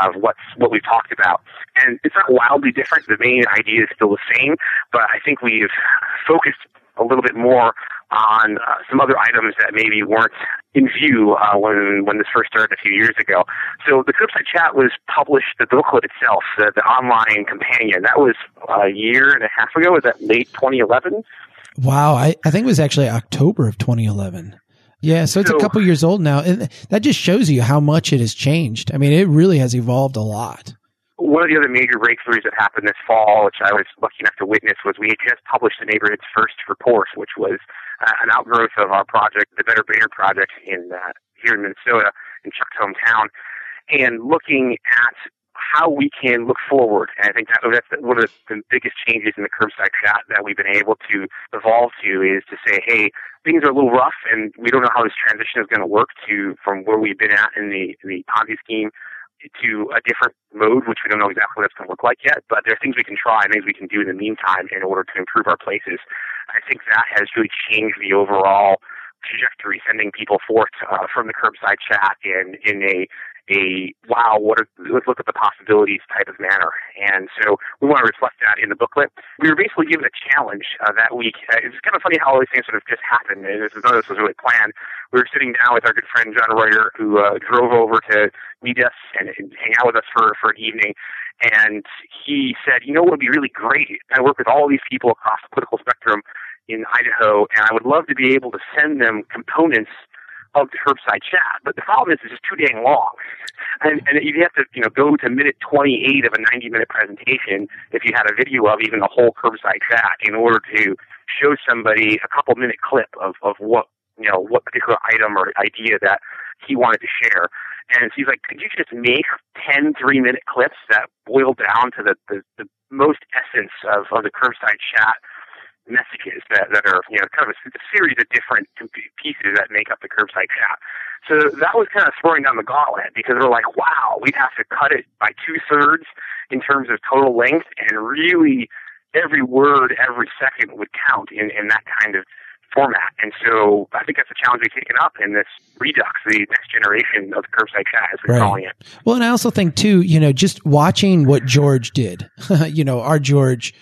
of what's what we've talked about. And it's not wildly different. The main idea is still the same, but I think we've focused a little bit more on uh, some other items that maybe weren't in view uh, when when this first started a few years ago. So the curbside chat was published, the booklet itself, the, the online companion. That was a year and a half ago. Was that late 2011? Wow, I, I think it was actually October of 2011. Yeah, so it's so, a couple years old now, and that just shows you how much it has changed. I mean, it really has evolved a lot. One of the other major breakthroughs that happened this fall, which I was lucky enough to witness, was we had just published the neighborhood's first report, which was uh, an outgrowth of our project, the Better Brainerd project in uh, here in Minnesota, in Chuck's hometown, and looking at how we can look forward. And I think that, that's one of the biggest changes in the curbside chat that we've been able to evolve to is to say, hey, things are a little rough, and we don't know how this transition is going to work to from where we've been at in the in the Ponzi scheme to a different mode, which we don't know exactly what it's going to look like yet. But there are things we can try, and things we can do in the meantime in order to improve our places. I think that has really changed the overall trajectory, sending people forth uh, from the curbside chat in in a a wow, what are, let's look at the possibilities type of manner. And so we want to reflect that in the booklet. We were basically given a challenge uh, that week. Uh, it's kind of funny how all these things sort of just happened. And this is none of this was really planned. We were sitting down with our good friend John Reuter, who uh, drove over to meet us and, and hang out with us for for an evening. And he said, you know what would be really great? I work with all these people across the political spectrum in Idaho, and I would love to be able to send them components of the curbside chat. But the problem is it's just too dang long. And, and you have to, you know, go to minute 28 of a 90 minute presentation if you had a video of even the whole curbside chat in order to show somebody a couple minute clip of, of what, you know, what particular item or idea that he wanted to share. And so he's like, could you just make 10 three minute clips that boil down to the, the, the most essence of, of the curbside chat messages that, that are, you know, kind of a, a series of different pieces that make up the curbside chat. So that was kind of throwing down the gauntlet because we're like, wow, we'd have to cut it by two thirds in terms of total length and really every word, every second would count in, in that kind of format. And so I think that's a challenge we've taken up in this redux, the next generation of the curbside chat, as we're right. calling it. Well, and I also think too, you know, just watching what George did, you know, our George,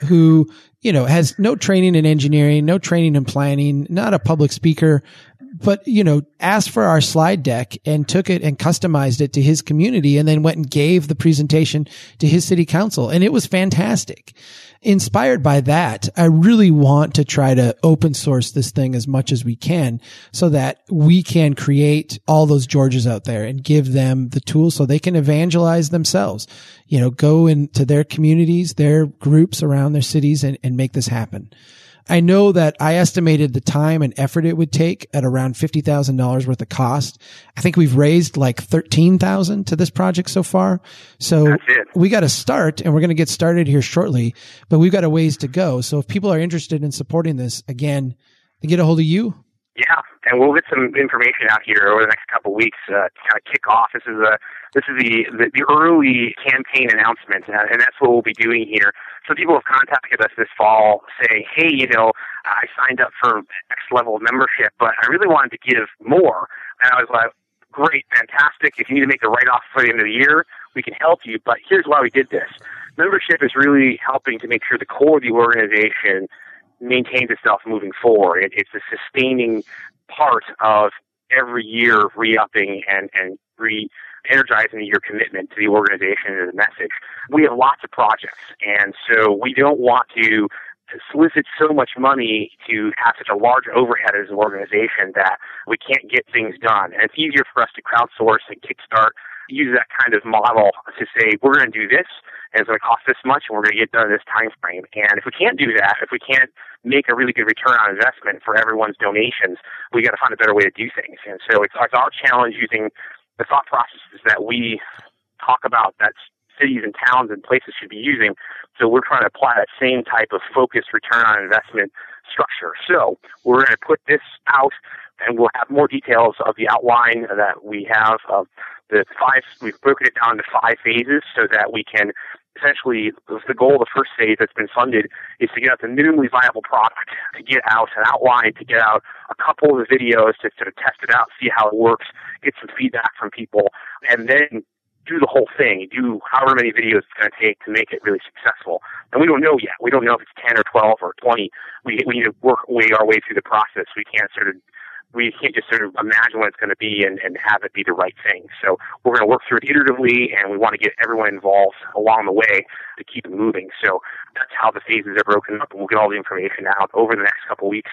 who you know, has no training in engineering, no training in planning, not a public speaker, but you know, asked for our slide deck and took it and customized it to his community and then went and gave the presentation to his city council. And it was fantastic inspired by that, I really want to try to open source this thing as much as we can so that we can create all those Georges out there and give them the tools so they can evangelize themselves. You know, go into their communities, their groups around their cities and, and make this happen. I know that I estimated the time and effort it would take at around $50,000 worth of cost. I think we've raised like 13,000 to this project so far. So we got to start and we're going to get started here shortly, but we've got a ways to go. So if people are interested in supporting this again, they get a hold of you. Yeah, and we'll get some information out here over the next couple of weeks uh, to kind of kick off. This is a this is the, the, the early campaign announcement, uh, and that's what we'll be doing here. So people have contacted us this fall saying, hey, you know, I signed up for X level membership, but I really wanted to give more. And I was like, great, fantastic. If you need to make the write-off for the end of the year, we can help you. But here's why we did this. Membership is really helping to make sure the core of the organization maintains itself moving forward. It, it's a sustaining part of every year re-upping and, and re energizing your commitment to the organization and the message. We have lots of projects, and so we don't want to solicit so much money to have such a large overhead as an organization that we can't get things done. And it's easier for us to crowdsource and kickstart, use that kind of model to say, we're going to do this, and it's going to cost this much, and we're going to get done in this time frame. And if we can't do that, if we can't make a really good return on investment for everyone's donations, we got to find a better way to do things. And so it's, it's our challenge using the thought processes that we talk about that cities and towns and places should be using. So we're trying to apply that same type of focused return on investment structure. So we're going to put this out and we'll have more details of the outline that we have of the five, we've broken it down into five phases so that we can essentially the goal of the first phase that's been funded is to get out the minimally viable product, to get out an outline, to get out a couple of the videos to sort of test it out, see how it works, get some feedback from people, and then do the whole thing, do however many videos it's going to take to make it really successful. And we don't know yet. We don't know if it's 10 or 12 or 20. We, we need to work way our way through the process. We can't sort of we can't just sort of imagine what it's going to be and, and have it be the right thing. So we're going to work through it iteratively, and we want to get everyone involved along the way to keep it moving. So that's how the phases are broken up, and we'll get all the information out over the next couple weeks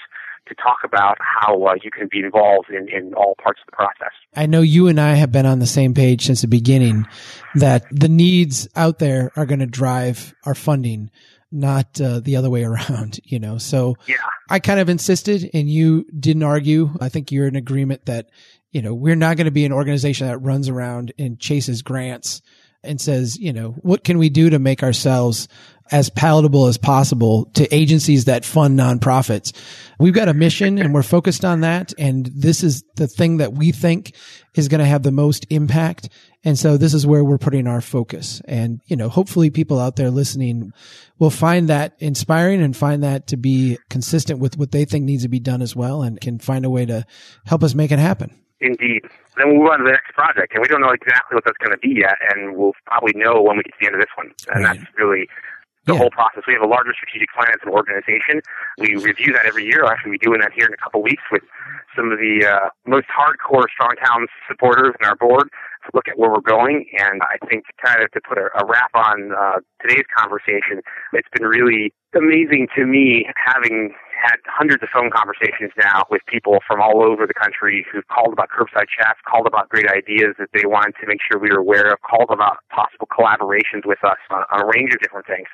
to talk about how uh, you can be involved in, in all parts of the process. I know you and I have been on the same page since the beginning that the needs out there are going to drive our funding not uh, the other way around, you know. So yeah. I kind of insisted and you didn't argue. I think you're in agreement that, you know, we're not going to be an organization that runs around and chases grants and says, you know, what can we do to make ourselves as palatable as possible to agencies that fund nonprofits. We've got a mission and we're focused on that. And this is the thing that we think is going to have the most impact. And so this is where we're putting our focus. And, you know, hopefully people out there listening will find that inspiring and find that to be consistent with what they think needs to be done as well and can find a way to help us make it happen. Indeed. Then we'll move on to the next project, and we don't know exactly what that's going to be yet, and we'll probably know when we get to the end of this one. And right. that's really the yeah. whole process. We have a larger strategic plan as an organization. We review that every year. I'll Actually, we're doing that here in a couple of weeks with some of the uh, most hardcore Strong Towns supporters in our board to look at where we're going. And I think kind of to put a, a wrap on uh, today's conversation, it's been really amazing to me having had hundreds of phone conversations now with people from all over the country who've called about curbside chats, called about great ideas that they wanted to make sure we were aware of, called about possible collaborations with us on, on a range of different things.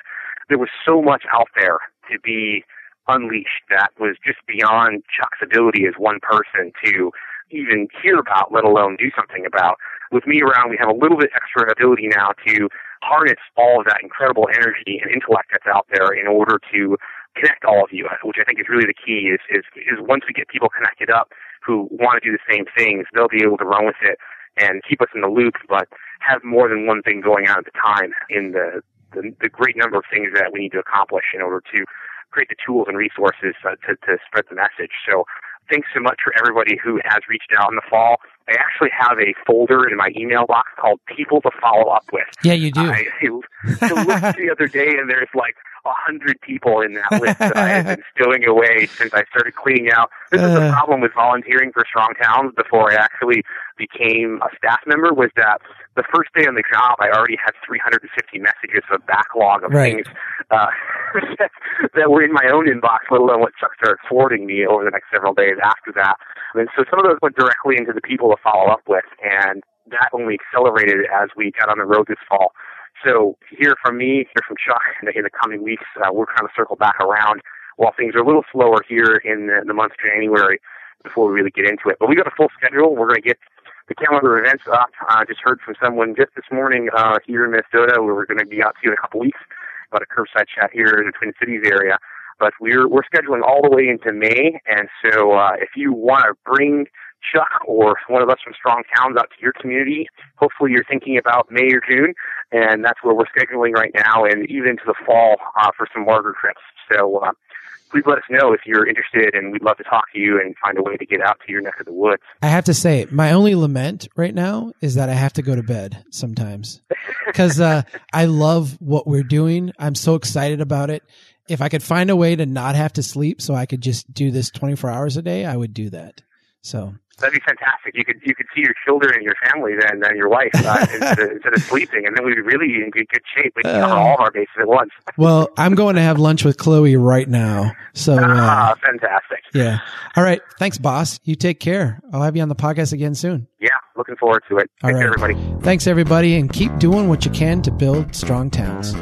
There was so much out there to be unleashed that was just beyond Chuck's ability as one person to even hear about, let alone do something about. With me around, we have a little bit extra ability now to harness all of that incredible energy and intellect that's out there in order to connect all of you, which I think is really the key. Is is is once we get people connected up who want to do the same things, they'll be able to run with it and keep us in the loop, but have more than one thing going on at the time in the the, the great number of things that we need to accomplish in order to create the tools and resources uh, to, to spread the message. So thanks so much for everybody who has reached out in the fall. I actually have a folder in my email box called People to Follow Up With. Yeah, you do. I, I looked the other day and there's like a hundred people in that list that I have been stowing away since I started cleaning out. This is the uh. problem with volunteering for Strong Towns before I actually became a staff member was that the first day on the job I already had 350 messages of backlog of right. things uh, that were in my own inbox, let alone what Chuck started forwarding me over the next several days after that. And so some of those went directly into the people to follow up with, and that only accelerated as we got on the road this fall. So hear from me, hear from Chuck in the, in the coming weeks. Uh, we're kind of circle back around while things are a little slower here in the, the month of January before we really get into it. But we got a full schedule. We're going to get the calendar events up. I uh, just heard from someone just this morning uh, here in Minnesota we're going to be out to you in a couple weeks about a curbside chat here in the Twin Cities area. But we're we're scheduling all the way into May, and so uh, if you want to bring Chuck or one of us from Strong Towns out to your community. Hopefully, you're thinking about May or June, and that's where we're scheduling right now, and even into the fall uh, for some larger trips. So uh, please let us know if you're interested, and we'd love to talk to you and find a way to get out to your neck of the woods. I have to say, my only lament right now is that I have to go to bed sometimes because uh, I love what we're doing. I'm so excited about it. If I could find a way to not have to sleep so I could just do this 24 hours a day, I would do that. So That'd be fantastic. You could you could see your children and your family then, then your wife uh, instead, of, instead, of, sleeping, and then we'd be really in good, good shape. We'd cover uh, all of our bases at once. well, I'm going to have lunch with Chloe right now. So uh, ah, fantastic. Yeah. All right. Thanks, boss. You take care. I'll have you on the podcast again soon. Yeah, looking forward to it. Thanks, everybody. Thanks, everybody, and keep doing what you can to build strong towns.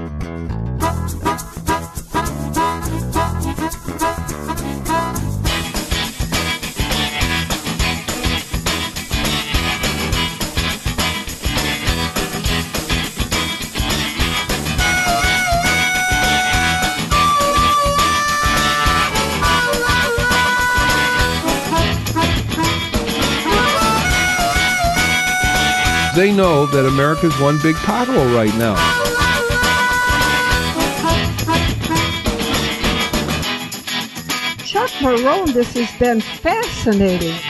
They know that America's one big pothole right now. Chuck Marohn, this has been fascinating.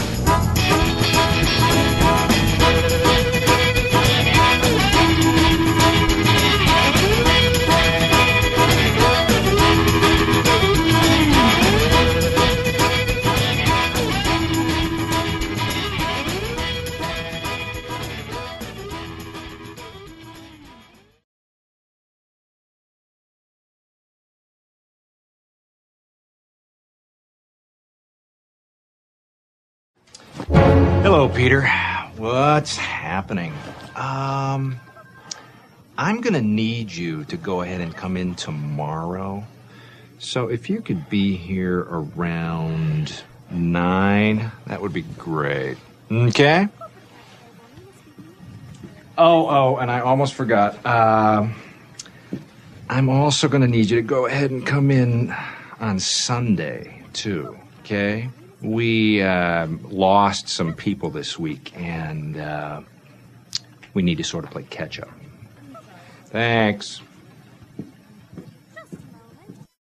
What's happening? Um, I'm gonna need you to go ahead and come in tomorrow. So if you could be here around nine, that would be great. Okay? Oh, oh, and I almost forgot. Um, I'm also gonna need you to go ahead and come in on Sunday, too. Okay? We uh, lost some people this week, and uh, we need to sort of play catch up. Thanks.